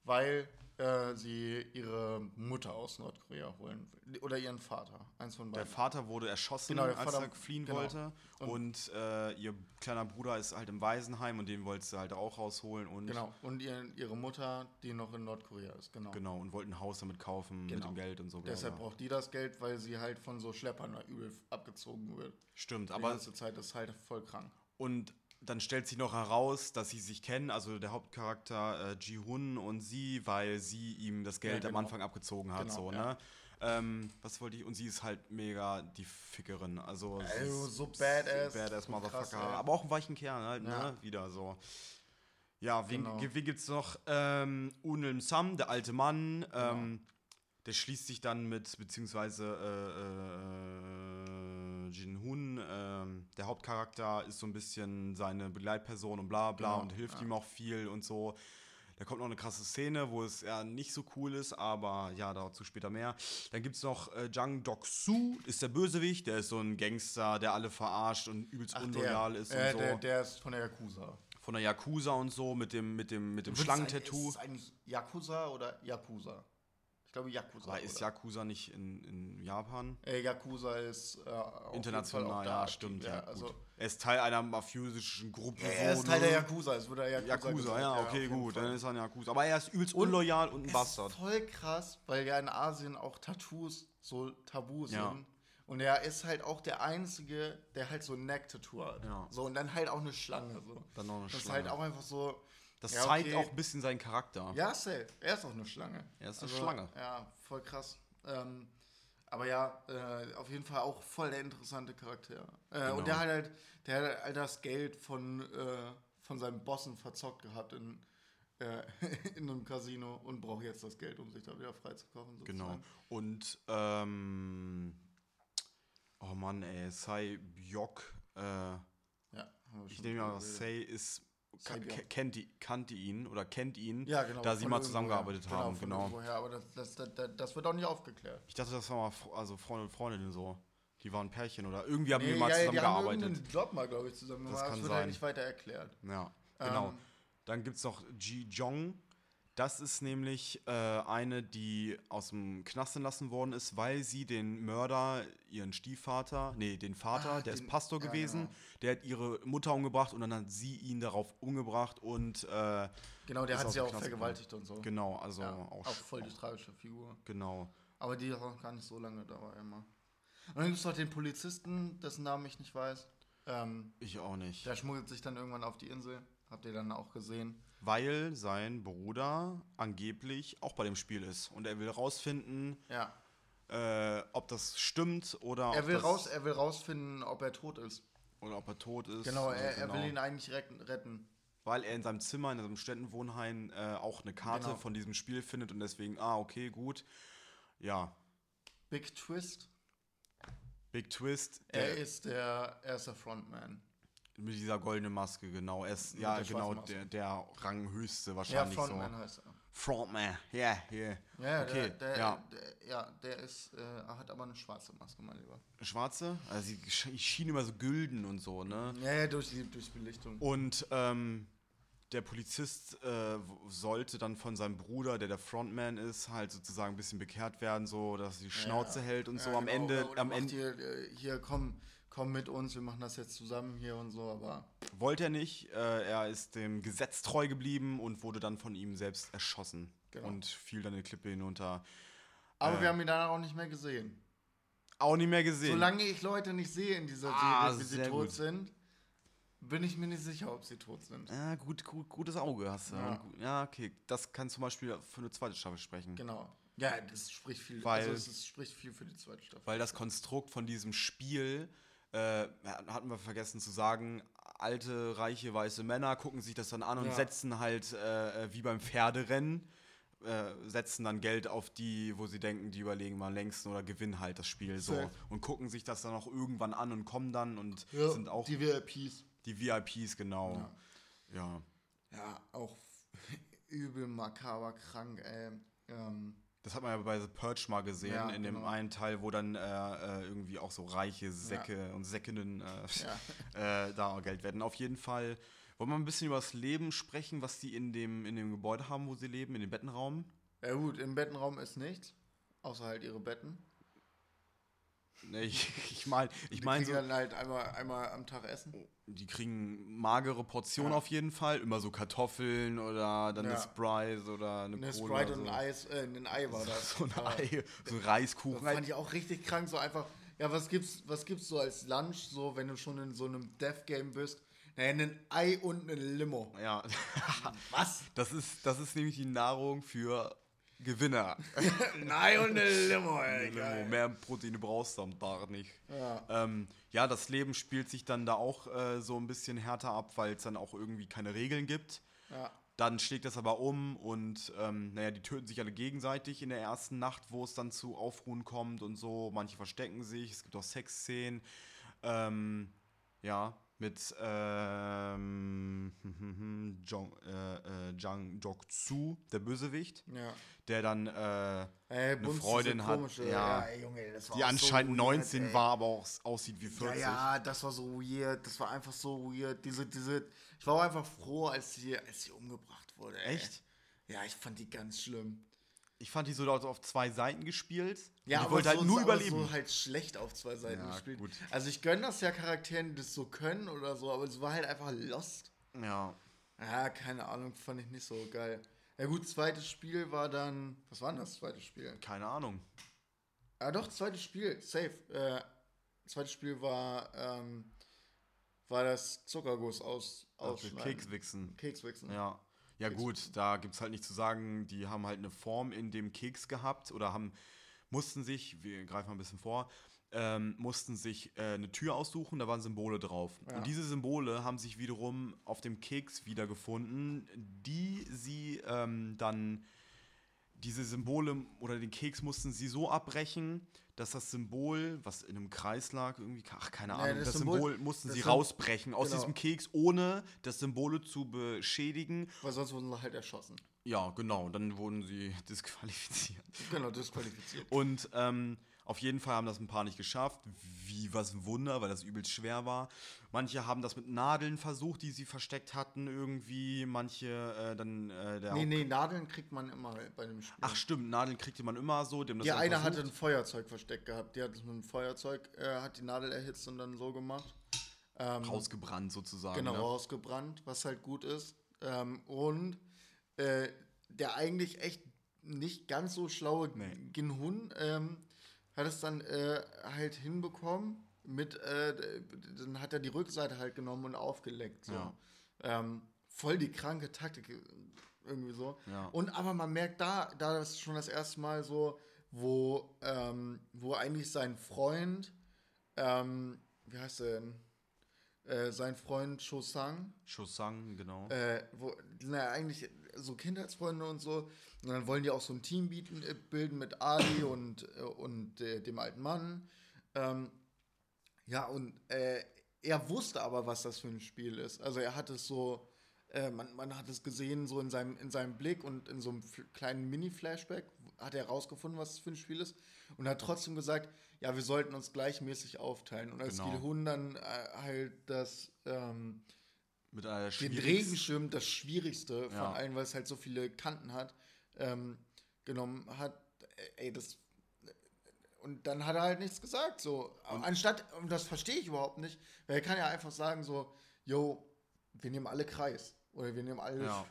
weil äh, sie ihre Mutter aus Nordkorea holen will. Oder ihren Vater, eins von Der beiden. Vater wurde erschossen, Genau, der als Vater- er fliehen genau. wollte. Und, äh, ihr kleiner Bruder ist halt im Waisenheim und den wollte sie halt auch rausholen. Und, Genau, und ihr, ihre Mutter, die noch in Nordkorea ist, genau. genau, und wollten ein Haus damit kaufen mit Genau. dem Geld und so. bla, Deshalb braucht die das Geld, weil sie halt von so Schleppern übel abgezogen wird. Stimmt, Die aber ganze Zeit ist halt voll krank. und dann stellt sich noch heraus, dass sie sich kennen, also der Hauptcharakter äh, Ji-Hun und sie, weil sie ihm das Geld Ja, am genau. Anfang abgezogen hat. Genau, so, ja. ne? Ähm, was wollte ich? Und sie ist halt mega die Fickerin. Also, sie Also, ist so badass. Badass So Motherfucker. krass, aber auch ein weichen Kerl halt, Ja. ne? Wieder so. Ja, wen, Genau. wie gibt's noch? Ähm, Unilm Sam, der alte Mann. Genau. Ähm, der schließt sich dann mit, beziehungsweise äh, äh, Jin Hun, ähm, der Hauptcharakter, ist so ein bisschen seine Begleitperson und bla bla Genau, und hilft ja. ihm auch viel und so. Da kommt noch eine krasse Szene, wo es ja nicht so cool ist, aber ja, dazu später mehr. Dann gibt es noch äh, Jang Dok-Soo, ist der Bösewicht, der ist so ein Gangster, der alle verarscht und übelst unloyal ist äh, und so. der, der ist von der Yakuza. Von der Yakuza und so, mit dem, mit dem, mit dem Ist Schlangentattoo. Ist es eigentlich Yakuza oder Yakuza? Ich glaube Yakuza. Aber ist oder? Yakuza nicht in, in Japan? Äh, Yakuza ist äh, International, ja, aktiv, stimmt. Ja, also, gut. Er ist Teil einer mafiösischen Gruppe. ja, er ist Teil ne? der Yakuza. Es wurde Yakuza, Yakuza, ja, okay, gut. Dann ist er ein Yakuza. Aber er ist übelst Und unloyal und ein Es Bastard. ist voll krass, weil ja in Asien auch Tattoos so tabu sind. Ja. Und er ist halt auch der Einzige, der halt so ein Neck-Tattoo hat. Ja. So, und dann halt auch eine Schlange. So. Dann noch eine das ist Schlange. halt auch einfach so. Das ja, zeigt okay. auch ein bisschen seinen Charakter. Ja, safe. Er ist auch eine Schlange. Also, Er ist eine Schlange. Ja, voll krass. Ähm, Aber ja, äh, auf jeden Fall auch voll der interessante Charakter. Äh, Genau. Und der hat halt, der hat halt das Geld von, äh, von seinen Bossen verzockt gehabt in, äh, in einem Casino und braucht jetzt das Geld, um sich da wieder freizukaufen. Genau. Und, ähm, oh Mann, ey, Sai Byok, äh, Ja, haben wir ich schon nehme geredet. Say ist, Sai Byok. Kennt die, kannte ihn oder kennt ihn, Ja, genau. da sie mal zusammengearbeitet haben, von genau. irgendwoher, aber das, das, das, das, das wird auch nicht aufgeklärt. Ich dachte, das war mal, also Freunde und Freundinnen so. Die waren Pärchen oder irgendwie haben die Nee, mal ja, die haben zusammengearbeitet. irgendeinen Job mal, glaube ich, zusammen gemacht. kann Das wird sein. halt nicht weiter erklärt. Ja, genau. Ähm, Dann gibt es noch Ji Jong. Das ist nämlich äh, eine, die aus dem Knast entlassen worden ist, weil sie den Mörder, ihren Stiefvater, nee, den Vater, Ah, der ist den- Pastor ja, gewesen, genau. der hat ihre Mutter umgebracht und dann hat sie ihn darauf umgebracht und äh, Genau, der Ist hat sie auch Knast vergewaltigt und so. genau, also ja, auch, auch voll die tragische Figur. genau. Aber die ist auch gar nicht so lange da war immer. Und dann gibt es noch den Polizisten, dessen Namen ich nicht weiß. Ähm, Ich auch nicht. der schmuggelt sich dann irgendwann auf die Insel. Habt ihr dann auch gesehen? Weil sein Bruder angeblich auch bei dem Spiel ist und er will rausfinden, Ja. äh, ob das stimmt oder Er ob will, raus, er will rausfinden, ob er tot ist. oder ob er tot ist. Genau, Also er, er genau. will ihn eigentlich retten. weil er in seinem Zimmer, in seinem Studentenwohnheim äh, auch eine Karte Genau. von diesem Spiel findet und deswegen, ah, okay, gut. Ja, Big Twist, Big Twist, er er ist der erste Frontman. Mit dieser goldenen Maske, genau. Er ist, ja, der genau, der, der Ranghöchste Ja, wahrscheinlich Frontman so. heißt er. Frontman, ja, ja. Ja, Okay, der, der, ja. Der, ja, der ist, äh, hat aber eine schwarze Maske, mein Lieber. Schwarze? Also sie sch- schien immer so gülden und so, ne? Ja, ja, durch die, durch Belichtung. Und ähm, der Polizist äh, sollte dann von seinem Bruder, der der Frontman ist, halt sozusagen ein bisschen bekehrt werden, so dass er die Schnauze Ja. hält und so Ja, am genau, Ende, oder am Ende Hier, äh, hier komm, komm mit uns, wir machen das jetzt zusammen hier und so, aber wollte er nicht. Äh, er ist dem Gesetz treu geblieben und wurde dann von ihm selbst erschossen Genau. und fiel dann eine Klippe hinunter. Aber Äh. wir haben ihn danach auch nicht mehr gesehen. Auch nicht mehr gesehen. Solange ich Leute nicht sehe in dieser Ah, Serie, wie sie tot gut. sind, bin ich mir nicht sicher, ob sie tot sind. ja, gut, gut, gutes Auge hast du. Ja. Gut- Ja, okay. Das kann zum Beispiel für eine zweite Staffel sprechen. Genau. Ja, das spricht viel, Weil- also es spricht viel für die zweite Staffel. Weil das Konstrukt von diesem Spiel, äh, hatten wir vergessen zu sagen, alte, reiche, weiße Männer gucken sich das dann an und Ja. setzen halt äh, äh, wie beim Pferderennen, äh, setzen dann Geld auf die, wo sie denken, die überlegen mal am längsten oder gewinnen halt das Spiel so. Safe. Und gucken sich das dann auch irgendwann an und kommen dann und Ja, sind auch die, die VIPs. VIPs, genau. Ja. Ja, auch übel makaber krank, ey. Ähm, Das hat man ja bei The Purge mal gesehen, Ja, in dem genau. einen Teil, wo dann äh, äh, irgendwie auch so reiche Säcke und Säckinnen äh, ja. äh, da Geld werden. Auf jeden Fall wollen wir ein bisschen über das Leben sprechen, was die in dem, in dem Gebäude haben, wo sie leben, in dem Bettenraum. ja gut, im Bettenraum ist nichts, außer halt ihre Betten. Nee, Ich, ich meine, ich Die mein kriegen so, dann halt einmal, einmal am Tag essen. die kriegen magere Portionen Ja. auf jeden Fall. Immer so Kartoffeln oder dann eine Ja. Sprite oder eine, Eine Cola. Sprite so. und ein Eis, äh, ein Ei war das. So ein. Ei, so ein Das Reiskuchen. fand ich auch richtig krank, so einfach. Ja, was gibt's, was gibt's so als Lunch, so wenn du schon in so einem Death Game bist? Naja, ein Ei und eine Limo. Ja, Was? das ist, das ist nämlich die Nahrung für Gewinner. ein Ei und eine Limo, ey. Limo. geil. Mehr Proteine brauchst du am Tag nicht. Ja. Ähm, ja, das Leben spielt sich dann da auch äh, so ein bisschen härter ab, weil es dann auch irgendwie keine Regeln gibt. Ja. Dann schlägt das aber um und ähm, naja, die töten sich alle gegenseitig in der ersten Nacht, wo es dann zu Aufruhen kommt und so. Manche verstecken sich, es gibt auch Sexszenen. Ähm, ja, mit ähm, Jong, äh, äh, Jang Dok-Zu, der Bösewicht, Ja. der dann äh, Ey, eine Freundin hat, komische- ja, ey, Junge, das war die anscheinend so weird, 19 ey. war, aber auch aussieht wie 40. Ja, ja, das war so weird. Das war einfach so weird. Diese, diese. Ich war einfach froh, als sie, als sie umgebracht wurde. Ey. Echt? Ja, ich fand die ganz schlimm. Ich fand die so auf zwei Seiten gespielt. Ja, Und die wollte so, halt nur überleben. so halt schlecht auf zwei Seiten Ja, gespielt. gut. Also ich gönne das ja Charakteren, die das so können oder so, aber es war halt einfach lost. Ja. Ja, keine Ahnung, fand ich nicht so geil. Ja gut, zweites Spiel war dann. Was war denn das zweite Spiel? Keine Ahnung. Ah doch, zweites Spiel, safe. Äh, zweites Spiel war, ähm, war das Zuckerguss aus, Also ausschneiden. Kekswichsen. Kekswichsen. Ja. Ja gut, da gibt es halt nicht zu sagen, die haben halt eine Form in dem Keks gehabt oder haben mussten sich, wir greifen mal ein bisschen vor, ähm, mussten sich äh, eine Tür aussuchen, da waren Symbole drauf. Ja. Und diese Symbole haben sich wiederum auf dem Keks wiedergefunden, die sie ähm, dann, diese Symbole oder den Keks mussten sie so abbrechen, dass das Symbol, was in einem Kreis lag, irgendwie, ach, keine Nee, Ahnung, das das, Symbol- Symbol, mussten das sie rausbrechen aus genau. diesem Keks, ohne das Symbole zu beschädigen. Weil sonst wurden sie halt erschossen. Ja, genau, dann wurden sie disqualifiziert. Genau, disqualifiziert. Und ähm, auf jeden Fall haben das ein paar nicht geschafft. Wie was ein Wunder, weil das übelst schwer war. Manche haben das mit Nadeln versucht, die sie versteckt hatten, irgendwie. Manche äh, dann äh, der. Nee, nee, Nadeln kriegt man immer bei dem Spiel. Ach stimmt, Nadeln kriegte man immer so. Dem das dann eine hatte ein Feuerzeug versteckt gehabt. Die hat es mit einem Feuerzeug, äh, hat die Nadel erhitzt und dann so gemacht. Ähm, rausgebrannt sozusagen. genau, ne? rausgebrannt, was halt gut ist. Ähm, und äh, der eigentlich echt nicht ganz so schlaue Nee. Ginhun ähm, hat es dann äh, halt hinbekommen. Mit, äh, dann hat er die Rückseite halt genommen und aufgeleckt. So. Ja. Ähm, voll die kranke Taktik irgendwie so. Ja. Und aber man merkt da, da das ist schon das erste Mal so, wo, ähm, wo eigentlich sein Freund, ähm, wie heißt er denn? Äh, sein Freund Chosang, Shosang, genau. äh, wo, ja eigentlich so Kindheitsfreunde und so. Und dann wollen die auch so ein Team bieten, äh, bilden mit Ali und, äh, und äh, dem alten Mann. Ähm, ja, und äh, er wusste aber, was das für ein Spiel ist. Also er hat es so, äh, man, man hat es gesehen, so in seinem, in seinem Blick und in so einem kleinen Mini-Flashback hat er herausgefunden, was es für ein Spiel ist. Und hat trotzdem gesagt, ja, wir sollten uns gleichmäßig aufteilen. Und als Genau. Gilhun dann äh, halt das ähm, Mit einer den. Regenschirm, das Schwierigste von Ja. allen, weil es halt so viele Kanten hat, ähm, genommen hat. Ey, das. Und dann hat er halt nichts gesagt. So. Anstatt, und das verstehe ich überhaupt nicht, weil er kann ja einfach sagen: so, yo, wir nehmen alle Kreis. Oder wir nehmen alle. Ja.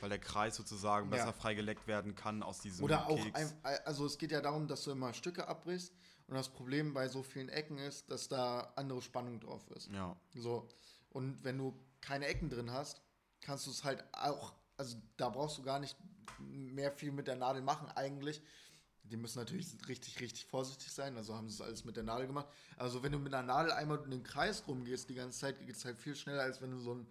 Weil der Kreis sozusagen Ja. besser freigeleckt werden kann aus diesem Oder auch, ein, also es geht ja darum, dass du immer Stücke abbrichst. Und das Problem bei so vielen Ecken ist, dass da andere Spannung drauf ist. ja. So. Und wenn du keine Ecken drin hast, kannst du es halt auch, also da brauchst du gar nicht mehr viel mit der Nadel machen eigentlich. Die müssen natürlich richtig, richtig vorsichtig sein, also haben sie es alles mit der Nadel gemacht. Also wenn du mit einer Nadel einmal in den Kreis rumgehst die ganze Zeit, geht es halt viel schneller, als wenn du so ein,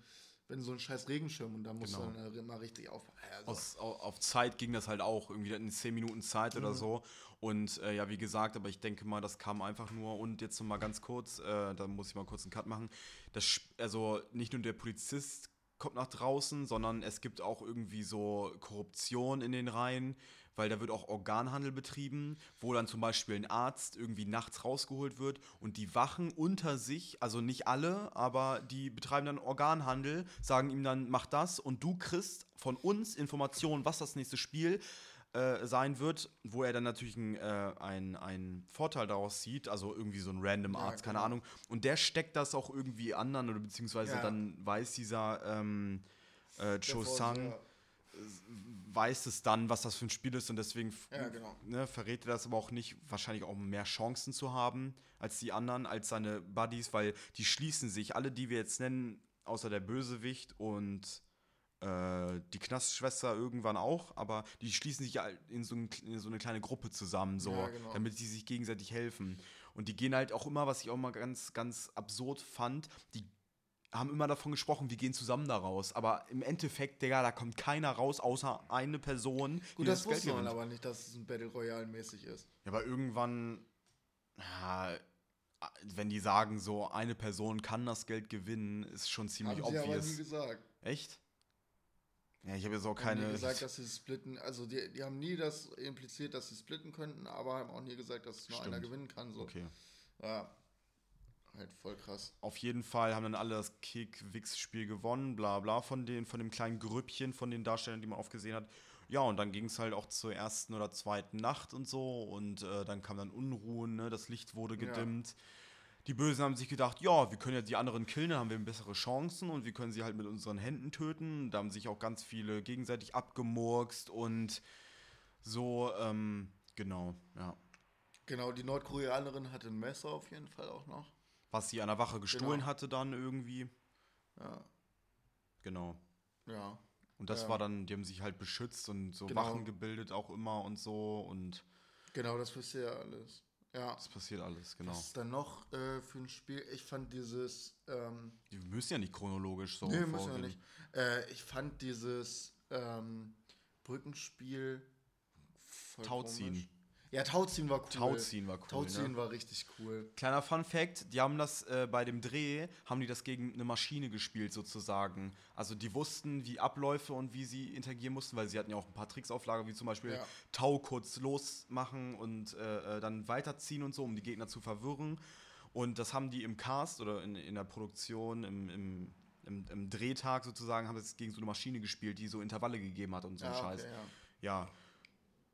wenn so einen scheiß Regenschirm und da musst Genau. du dann immer richtig auf. Also, auf Zeit ging das halt auch, irgendwie in 10 Minuten Zeit Mhm. oder so. Und äh, ja, wie gesagt, aber ich denke mal, das kam einfach nur. Und jetzt noch mal ganz kurz, äh, da muss ich mal kurz einen Cut machen. Das, also nicht nur der Polizist kommt nach draußen, sondern es gibt auch irgendwie so Korruption in den Reihen, weil da wird auch Organhandel betrieben, wo dann zum Beispiel ein Arzt irgendwie nachts rausgeholt wird und die Wachen unter sich, also nicht alle, aber die betreiben dann Organhandel, sagen ihm dann, mach das und du kriegst von uns Informationen, was das nächste Spiel äh, sein wird, wo er dann natürlich ein, äh, ein, ein Vorteil daraus sieht, also irgendwie so ein random Ja, Arzt, keine genau. Ahnung. Und der steckt das auch irgendwie anderen oder beziehungsweise Ja. dann weiß dieser ähm, äh, Cho Sang, weiß es dann, was das für ein Spiel ist und deswegen Ja, genau. ne, verrät er das aber auch nicht, wahrscheinlich auch mehr Chancen zu haben als die anderen, als seine Buddies, weil die schließen sich, alle, die wir jetzt nennen, außer der Bösewicht und äh, die Knastschwester irgendwann auch, aber die schließen sich ja in so, ein, in so eine kleine Gruppe zusammen, so, Ja, genau. damit sie sich gegenseitig helfen. Und die gehen halt auch immer, was ich auch mal ganz, ganz absurd fand, die haben immer davon gesprochen, wir gehen zusammen da raus. Aber im Endeffekt, Digga, da kommt keiner raus, außer eine Person. die Gut, das, Geld wusste man gewinnt. aber nicht, dass es ein Battle Royale mäßig ist. Ja, aber irgendwann, ja, wenn die sagen, so eine Person kann das Geld gewinnen, ist schon ziemlich Haben sie aber nie obvious. gesagt. Echt? Ja, ich habe jetzt auch keine. gesagt, dass sie splitten, also die, die haben nie das impliziert, dass sie splitten könnten, aber haben auch nie gesagt, dass es nur Stimmt. einer gewinnen kann. So. okay. Ja. Halt voll krass. Auf jeden Fall haben dann alle das Kick-Wix-Spiel gewonnen, bla bla, von, den, von dem kleinen Grüppchen, von den Darstellern, die man aufgesehen hat. Ja, und dann ging es halt auch zur ersten oder zweiten Nacht und so. Und äh, dann kam dann Unruhen, ne? das Licht wurde Ja. Die Bösen haben sich gedacht, ja, wir können ja die anderen killen, dann haben wir bessere Chancen und wir können sie halt mit unseren Händen töten. Da haben sich auch ganz viele gegenseitig abgemurkst und so, ähm, genau, ja. Genau, die Nordkoreanerin hatte ein Messer auf jeden Fall auch noch. Was sie an der Wache gestohlen Genau. hatte dann irgendwie, Ja. genau. Ja. Und das Ja. war dann, die haben sich halt beschützt und so Genau. Wachen gebildet auch immer und so und Genau, das wisst ihr ja alles. Ja. das passiert alles, genau. Was ist dann noch äh, für ein Spiel? Ich fand dieses. Ähm, Die müssen ja nicht chronologisch so nee, müssen wir vorgehen. nicht. Äh, ich fand dieses ähm, Brückenspiel. Tauziehen. Ja, Tauziehen war cool. Tauziehen war cool, Tauziehen ne? war richtig cool. Kleiner Fun Fact, die haben das äh, bei dem Dreh, haben die das gegen eine Maschine gespielt sozusagen. Also die wussten, wie Abläufe und wie sie interagieren mussten, weil sie hatten ja auch ein paar Tricks auf Lager, wie zum Beispiel Ja. Tau kurz losmachen und äh, äh, dann weiterziehen und so, um die Gegner zu verwirren. Und das haben die im Cast oder in, in der Produktion, im, im, im, im Drehtag sozusagen, haben das gegen so eine Maschine gespielt, die so Intervalle gegeben hat und so Ja, okay, Scheiß. ja. Ja,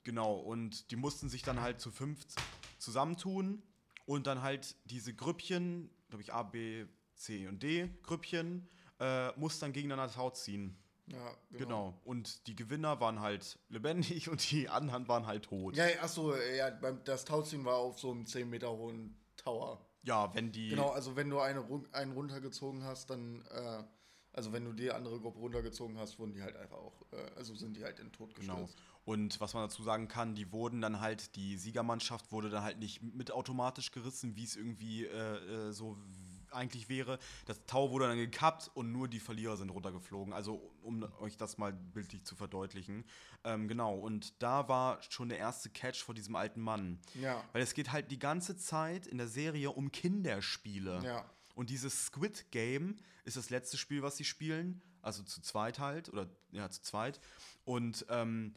genau. Und die mussten sich dann halt zu fünf zusammentun und dann halt diese Grüppchen, glaube ich A, B, C und D Grüppchen, äh, mussten dann gegeneinander Tau ziehen. Ja, Genau. Und die Gewinner waren halt lebendig und die anderen waren halt tot. Ja, ja, achso, ja, beim, das Tauziehen war auf so einem 10 Meter hohen Tower. Ja, wenn die. Genau, also wenn du eine, einen runtergezogen hast, dann, äh, also wenn du die andere Gruppe runtergezogen hast, wurden die halt einfach auch, äh, also sind die halt in den Tod Genau. Und was man dazu sagen kann, die wurden dann halt, die Siegermannschaft wurde dann halt nicht mit automatisch gerissen, wie es irgendwie äh, äh, so eigentlich wäre. Das Tau wurde dann gekappt und nur die Verlierer sind runtergeflogen. Also, um euch das mal bildlich zu verdeutlichen. Ähm, genau, und da war schon der erste Catch vor diesem alten Mann. Ja. Weil es geht halt die ganze Zeit in der Serie um Kinderspiele. Ja. Und dieses Squid Game ist das letzte Spiel, was sie spielen. Also zu zweit halt. Oder ja, zu zweit. Und ähm,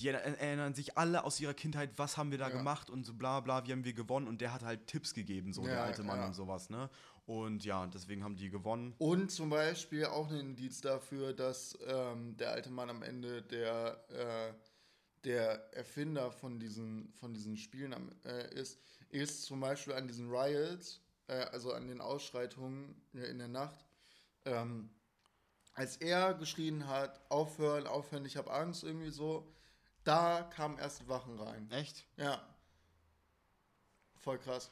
die er- erinnern sich alle aus ihrer Kindheit, was haben wir da Ja. gemacht und so bla bla, wie haben wir gewonnen. Und der hat halt Tipps gegeben, so der Ja, alte Mann ja. und sowas, ne? Und ja, deswegen haben die gewonnen. Und zum Beispiel auch ein Indiz dafür, dass ähm, der alte Mann am Ende der, äh, der Erfinder von diesen, von diesen Spielen am, äh, ist, ist zum Beispiel an diesen Riots, äh, also an den Ausschreitungen in der Nacht, ähm, als er geschrien hat, aufhören, aufhören, ich habe Angst, irgendwie so, da kamen erst Wachen rein. Echt? Ja. Voll krass.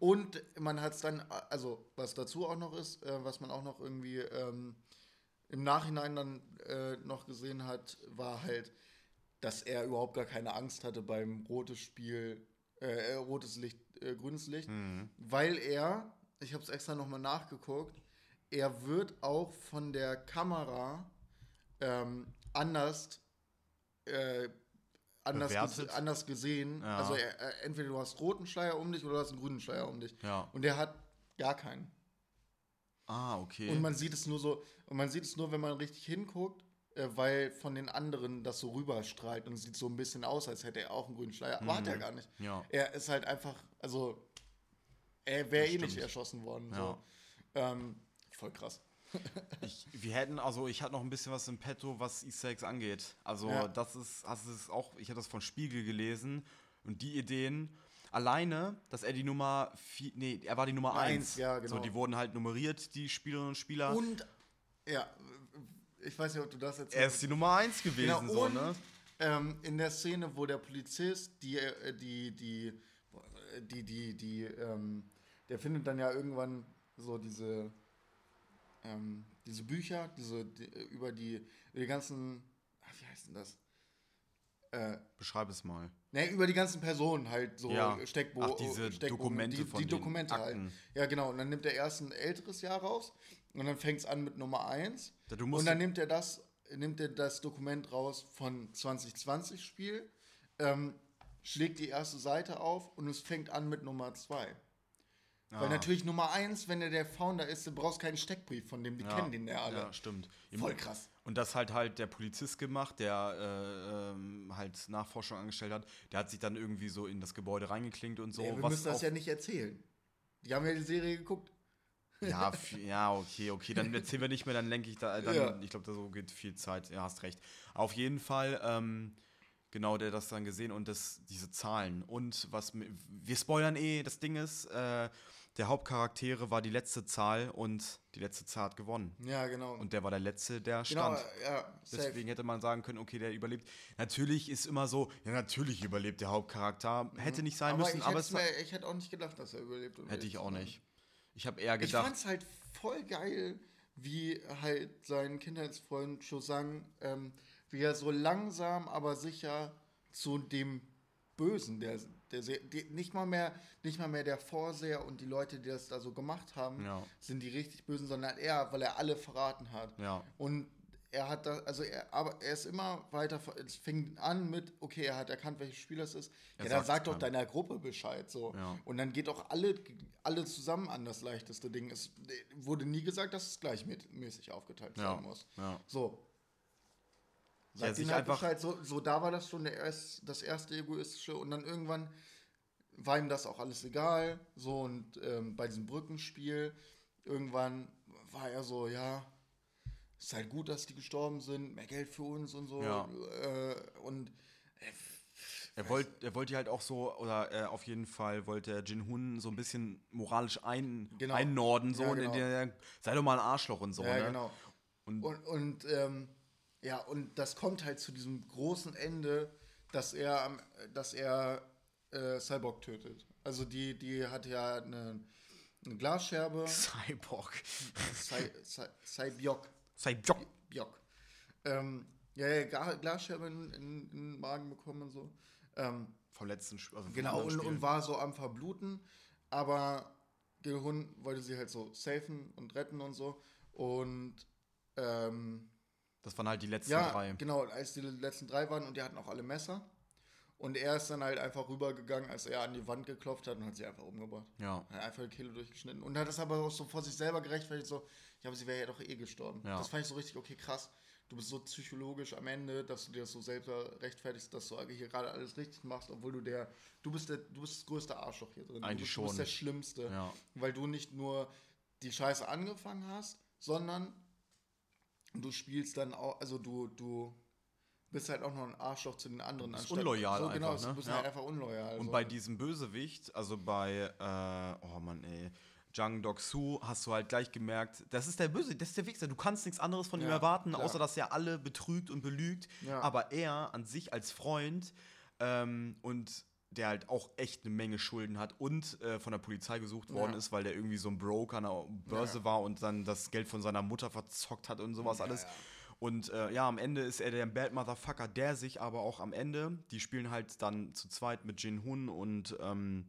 Und man hat es dann, also was dazu auch noch ist, äh, was man auch noch irgendwie ähm, im Nachhinein dann äh, noch gesehen hat, war halt, dass er überhaupt gar keine Angst hatte beim rotes Spiel, äh, äh, rotes Licht, äh, grünes Licht, Mhm. weil er, ich habe es extra nochmal nachgeguckt, er wird auch von der Kamera ähm, anders, äh, anders, ges anders gesehen. Ja. Also er, er, entweder du hast roten Schleier um dich oder du hast einen grünen Schleier um dich. Ja. Und der hat gar keinen. Ah, okay. Und man sieht es nur so, und man sieht es nur, wenn man richtig hinguckt, äh, weil von den anderen das so rüberstrahlt und es sieht so ein bisschen aus, als hätte er auch einen grünen Schleier. Aber hat er gar nicht. ja. Er ist halt einfach, also er wäre eh nicht erschossen worden. Ja. So. Ähm, voll krass. Ich, wir hätten, also ich hatte noch ein bisschen was im Petto, was Easter Eggs angeht. Also Ja. das ist, das ist auch, ich habe das von Spiegel gelesen und die Ideen, alleine, dass er die Nummer, vier, nee, er war die Nummer Eins, 1. ja, genau. So, die wurden halt nummeriert, die Spielerinnen und Spieler. Und, ja, ich weiß nicht, ob du das erzählst. er ist die Nummer 1 gewesen, Genau, so, und ne? ähm, in der Szene, wo der Polizist die, äh, die, die, die, die, die, ähm, der findet dann ja irgendwann so diese, ähm, diese Bücher, diese, die, äh, über die, über die ganzen, ach, wie heißt denn das? Äh, Beschreib es mal. ne, über die ganzen Personen halt so Ja. Steckbo Ach, diese Steckbogen, Dokumente die, von die den Dokumente halt. Akten. Ja, genau. Und dann nimmt er erst ein älteres Jahr raus und dann fängt es an mit Nummer 1. Da Und dann nimmt er das, nimmt er das Dokument raus von 2020 Spiel, ähm, schlägt die erste Seite auf und es fängt an mit Nummer 2. Weil Ah. natürlich Nummer 1, wenn er der Founder ist, du brauchst keinen Steckbrief von dem, die kennen den ja alle. Ja, stimmt. Voll krass. Und das halt halt der Polizist gemacht, der äh, ähm, halt Nachforschung angestellt hat. Der hat sich dann irgendwie so in das Gebäude reingeklinkt und so. ja, wir was müssen das ja nicht erzählen. Die haben ja die Serie geguckt. Ja, ja, okay, okay, dann erzählen wir nicht mehr, dann lenke ich da, dann, Ja. ich glaube, da so geht viel Zeit, ja, hast recht. Auf jeden Fall, ähm, genau, der hat das dann gesehen und das, diese Zahlen. Und was, wir spoilern eh, das Ding ist, äh, der Hauptcharaktere war die letzte Zahl und die letzte Zahl hat gewonnen. Ja, genau. Und der war der letzte, der genau, stand. ja. Deswegen hätte man sagen können, okay, der überlebt. Natürlich ist immer so, ja, natürlich überlebt der Hauptcharakter. Hätte nicht sein aber müssen, ich, aber es mir, ich hätte auch nicht gedacht, dass er überlebt. hätte ich auch sein. nicht. Ich habe eher Ich gedacht, fand's halt voll geil, wie halt sein Kindheitsfreund Chosang, ähm, wie er so langsam, aber sicher zu dem Bösen, der, der, die, nicht, mal mehr, nicht mal mehr der Vorseher und die Leute, die das da so gemacht haben, Ja. sind die richtig Bösen, sondern er, weil er alle verraten hat. Ja. Und er hat da, also er, aber er ist immer weiter, es fing an mit, okay, er hat erkannt, welches Spiel das ist. Er ja, dann sag doch deiner Gruppe Bescheid, so. Ja. Und dann geht auch alle, alle zusammen an das leichteste Ding. Es wurde nie gesagt, dass es gleichmäßig aufgeteilt Ja. sein muss. Ja. So. Ja, Sagt sich ihnen halt Bescheid, so, so da war das schon erst, das erste egoistische und dann irgendwann war ihm das auch alles egal. So und ähm, bei diesem Brückenspiel irgendwann war er so, ja, ist halt gut, dass die gestorben sind, mehr Geld für uns und so. Ja. Äh, und Er wollte er wollte halt auch so, oder äh, auf jeden Fall wollte er Jin Hun so ein bisschen moralisch ein, Genau. einnorden, so, Ja, und genau. der, sei doch mal ein Arschloch und so, ja, ne? genau. Und, Und, und ähm, ja, und das kommt halt zu diesem großen Ende, dass er, dass er äh, Cyborg tötet. Also die, die hat ja eine, eine Glasscherbe. Cyborg. Cy- Cy- Cybiok. Cyborg. Biok. Ähm, ja, ja, Glasscherbe in, in, in den Magen bekommen und so. Ähm, Vom letzten Spiel. Also vom genau, und, Spiel. und war so am Verbluten, aber Gehun wollte sie halt so safen und retten und so. Und ähm, Das waren halt die letzten ja, drei. genau, als die letzten drei waren und die hatten auch alle Messer. Und er ist dann halt einfach rübergegangen, als er an die Wand geklopft hat und hat sie einfach umgebracht. Ja. Hat einfach die Kehle durchgeschnitten. Und hat das aber auch so vor sich selber gerechtfertigt, so, ja, aber sie wäre ja doch eh gestorben. Ja. Das fand ich so richtig, okay, krass. Du bist so psychologisch am Ende, dass du dir das so selber rechtfertigst, dass du hier gerade alles richtig machst, obwohl du der, du bist der, du bist das größte Arschloch hier drin. Eigentlich du, bist, du bist schon. der Schlimmste. Ja. Weil du nicht nur die Scheiße angefangen hast, sondern du spielst dann auch, also du, du bist halt auch noch ein Arschloch zu den anderen. bist anstatt- unloyal so, genau, einfach, ne? Bist Ja. halt einfach unloyal. Und so. bei diesem Bösewicht, also bei, äh, oh Mann, ey, Jang Dok-Soo, hast du halt gleich gemerkt, das ist der Böse, das ist der Wichser. Du kannst nichts anderes von ihm Ja, erwarten, klar. außer dass er alle betrügt und belügt. Ja. Aber er an sich als Freund ähm, und der halt auch echt eine Menge Schulden hat und äh, von der Polizei gesucht worden Ja. ist, weil der irgendwie so ein Broker an der Börse Ja. war und dann das Geld von seiner Mutter verzockt hat und sowas Ja, alles. Und äh, ja, am Ende ist er der Bad Motherfucker, der sich aber auch am Ende, die spielen halt dann zu zweit mit Jin Hun und ähm,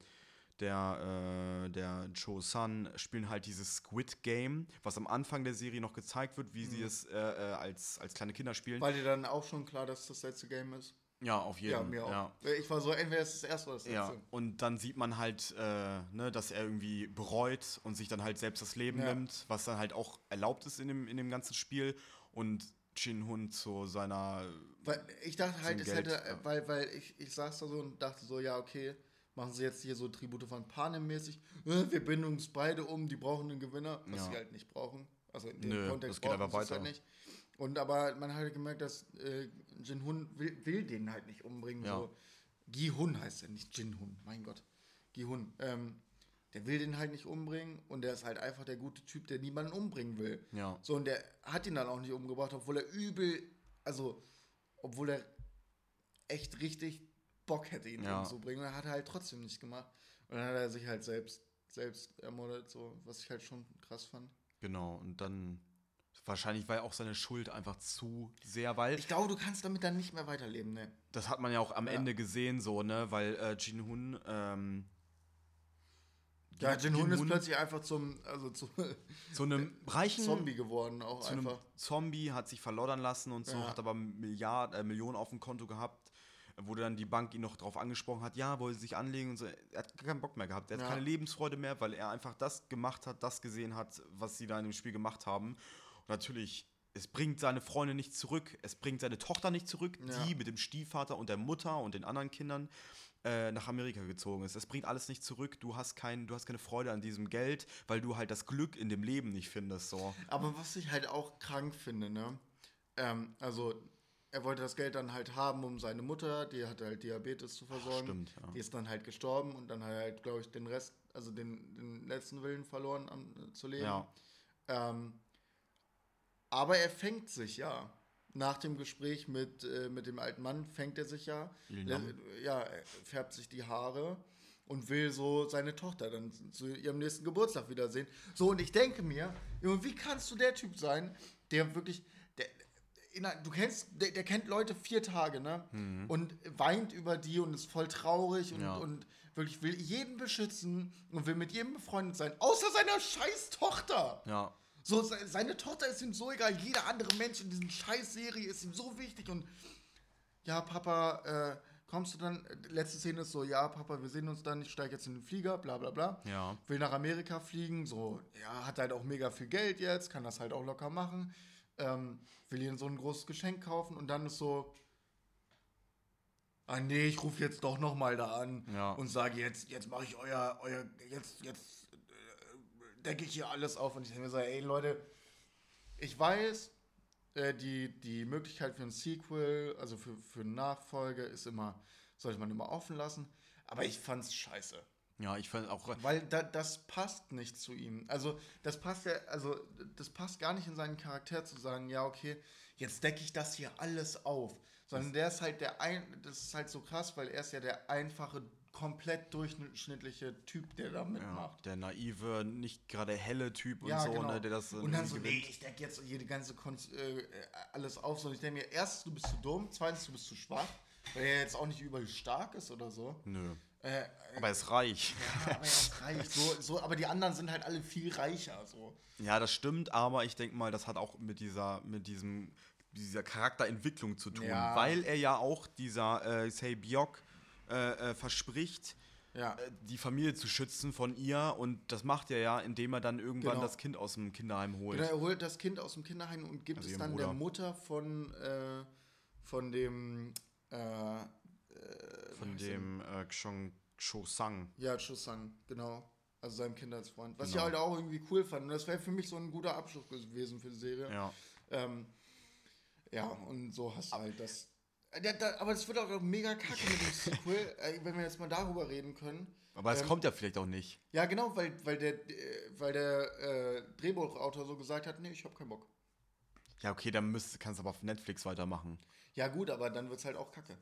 der, äh, der Cho Sun spielen halt dieses Squid Game, was am Anfang der Serie noch gezeigt wird, wie Mhm. sie es äh, äh, als, als kleine Kinder spielen. War dir dann auch schon klar, dass das letzte Game ist? Ja, auf jeden Ja, Fall. mir auch. Ja. Ich war so, entweder ist das erste oder das letzte. Ja, und dann sieht man halt, äh, ne, dass er irgendwie bereut und sich dann halt selbst das Leben Ja. nimmt, was dann halt auch erlaubt ist in dem, in dem ganzen Spiel. Und Chin Hun zu seiner. Weil ich dachte halt, es Geld, hätte, ja. weil, weil ich, ich saß da so und dachte so, ja, okay, machen sie jetzt hier so Tribute von Panem mäßig, äh, wir binden uns beide um, die brauchen einen Gewinner, was Ja. sie halt nicht brauchen. Also in dem Nö, Kontext das geht brauchen sie es weiter. Halt nicht. Und aber man hat halt gemerkt, dass äh, Jin Hun will, will den halt nicht umbringen. Ja. So. Gi Hun heißt er, nicht Jin Hun, mein Gott. Gi Hun. Ähm, der will den halt nicht umbringen und der ist halt einfach der gute Typ, der niemanden umbringen will. Ja. So, und der hat ihn dann auch nicht umgebracht, obwohl er übel, also, obwohl er echt richtig Bock hätte, ihn Ja. umzubringen. Und er hat er halt trotzdem nicht gemacht. Und dann hat er sich halt selbst, selbst ermordet, so, was ich halt schon krass fand. Genau. Und dann. Wahrscheinlich war ja auch seine Schuld einfach zu sehr, weil Ich glaube, du kannst damit dann nicht mehr weiterleben, ne? das hat man ja auch am Ja. Ende gesehen, so, ne? Weil äh, Jin Hun. Ähm, Ja, Jin Hun ist plötzlich einfach zum, also zu zu einem reichen Zombie geworden, auch zu einem einfach. Zombie, hat sich verloddern lassen und so, Ja. hat aber Milliard, äh, Millionen auf dem Konto gehabt, wo dann die Bank ihn noch drauf angesprochen hat, ja, wollte sich anlegen und so. Er hat keinen Bock mehr gehabt. Er hat Ja. keine Lebensfreude mehr, weil er einfach das gemacht hat, das gesehen hat, was sie da in dem Spiel gemacht haben. Natürlich, es bringt seine Freunde nicht zurück, es bringt seine Tochter nicht zurück, Ja. die mit dem Stiefvater und der Mutter und den anderen Kindern äh, nach Amerika gezogen ist. Es bringt alles nicht zurück. Du hast, kein, du hast keine Freude an diesem Geld, weil du halt das Glück in dem Leben nicht findest. So. Aber was ich halt auch krank finde, ne? Ähm, also, er wollte das Geld dann halt haben, um seine Mutter, die hatte halt Diabetes zu versorgen. stimmt, ja. Die ist dann halt gestorben und dann hat er halt, glaube ich, den Rest, also den, den letzten Willen verloren am, zu leben. Ja. Ähm, aber er fängt sich ja. Nach dem Gespräch mit, äh, mit dem alten Mann fängt er sich ja. Ja, er färbt sich die Haare und will so seine Tochter dann zu ihrem nächsten Geburtstag wiedersehen. So, und ich denke mir, wie kannst du der Typ sein, der wirklich, der, du kennst, der, der kennt Leute vier Tage, ne? Und weint über die und ist voll traurig und, Ja. und wirklich will jeden beschützen und will mit jedem befreundet sein, außer seiner scheiß Tochter. Ja. So, se- seine Tochter ist ihm so egal, jeder andere Mensch in diesem scheiß Serie ist ihm so wichtig und ja, Papa, äh, kommst du dann, letzte Szene ist so, ja, Papa, wir sehen uns dann, ich steige jetzt in den Flieger, bla bla bla. Ja. Will nach Amerika fliegen, so, ja, hat halt auch mega viel Geld jetzt, kann das halt auch locker machen. Ähm, will ihnen so ein großes Geschenk kaufen und dann ist so, ah nee, ich rufe jetzt doch noch mal da an Ja. und sage jetzt, jetzt mache ich euer, euer, jetzt, jetzt äh, decke ich hier alles auf und ich denke mir so, ey Leute, ich weiß, äh, die, die Möglichkeit für ein Sequel, also für, für eine Nachfolge, ist immer, sollte man immer offen lassen. Aber ich fand's scheiße. Ja, ich fand auch. Weil da, das passt nicht zu ihm. Also, das passt ja, also, das passt gar nicht in seinen Charakter zu sagen, ja, okay, jetzt decke ich das hier alles auf. Sondern der ist halt der ein, das ist halt so krass, weil er ist ja der einfache, komplett durchschnittliche Typ, der da Ja, mitmacht. der naive, nicht gerade helle Typ und Ja, so, genau. ne, der das und dann so, gewinnt. nee, ich decke jetzt hier die ganze Konz äh, alles auf. So, und ich denke mir, erstens, du bist zu dumm, zweitens, du bist zu schwach, weil er jetzt auch nicht überall stark ist oder so. Nö. Äh, Aber er ist reich. ja, aber er ist reich. So, so, aber die anderen sind halt alle viel reicher. So. Ja, das stimmt, aber ich denke mal, das hat auch mit dieser, mit diesem, dieser Charakterentwicklung zu tun. Ja. Weil er ja auch dieser äh, Sei Biok äh, äh, verspricht, Ja. äh, die Familie zu schützen von ihr und das macht er ja, indem er dann irgendwann Genau. das Kind aus dem Kinderheim holt. Genau, er holt das Kind aus dem Kinderheim und gibt Also es dann Bruder. der Mutter von, äh, von dem. Äh, Von dem äh, Xong Cho Sang. ja, Chusang, genau. Also seinem Kindheitsfreund. Was ich Genau. halt auch irgendwie cool fand. Und das wäre für mich so ein guter Abschluss gewesen für die Serie. Ja. Ähm, ja, und so hast du halt das. Da, da, aber es wird auch mega kacke mit dem Sequel, äh, wenn wir jetzt mal darüber reden können. Aber es Ähm, kommt ja vielleicht auch nicht. Ja, genau, weil, weil der, äh, weil der äh, Drehbuchautor so gesagt hat, nee, ich hab keinen Bock. Ja, okay, dann müsst, kannst du aber auf Netflix weitermachen. Ja gut, aber dann wird's halt auch kacke.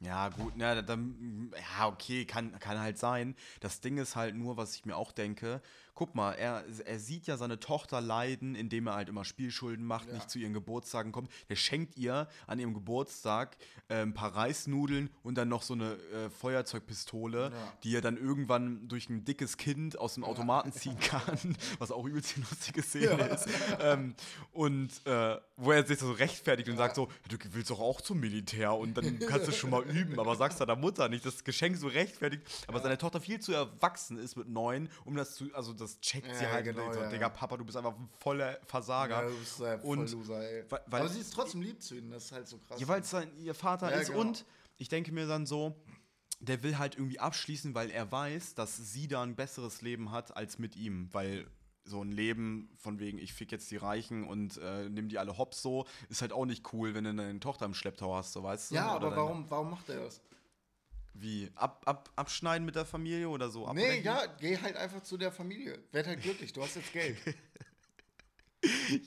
Ja, gut, na, dann, ja, okay, kann, kann halt sein. Das Ding ist halt nur, was ich mir auch denke, guck mal, er, er sieht ja seine Tochter leiden, indem er halt immer Spielschulden macht, Ja. nicht zu ihren Geburtstagen kommt. Der schenkt ihr an ihrem Geburtstag äh, ein paar Reisnudeln und dann noch so eine äh, Feuerzeugpistole, Ja. die er dann irgendwann durch ein dickes Kind aus dem Automaten ziehen kann, was auch übelst die lustige Szene ist. Ähm, und äh, wo er sich so rechtfertigt und sagt so, du willst doch auch zum Militär und dann kannst du schon mal üben, aber sagst deiner Mutter nicht, das Geschenk so rechtfertigt. Aber seine Tochter viel zu erwachsen ist mit neun, um das zu, also das checkt sie Ja, halt. genau, und so, ja, Digga. Papa, du bist einfach ein voller Versager. Ja, du bist ja voll Und- Loser, ey. weil- weil- aber sie ist trotzdem lieb zu ihnen, das ist halt so krass. Ja, weil es sein ihr Vater Ja, ist genau. und ich denke mir dann so, der will halt irgendwie abschließen, weil er weiß, dass sie da ein besseres Leben hat als mit ihm, weil so ein Leben von wegen, ich fick jetzt die Reichen und äh, nimm die alle hops so, ist halt auch nicht cool, wenn du deine Tochter im Schlepptau hast, so weißt du? ja, Oder aber warum, warum macht er das? Wie? Ab, ab, abschneiden mit der Familie oder so? Nee, abbrechen? ja, geh halt einfach zu der Familie. Werd halt glücklich, du hast jetzt Geld.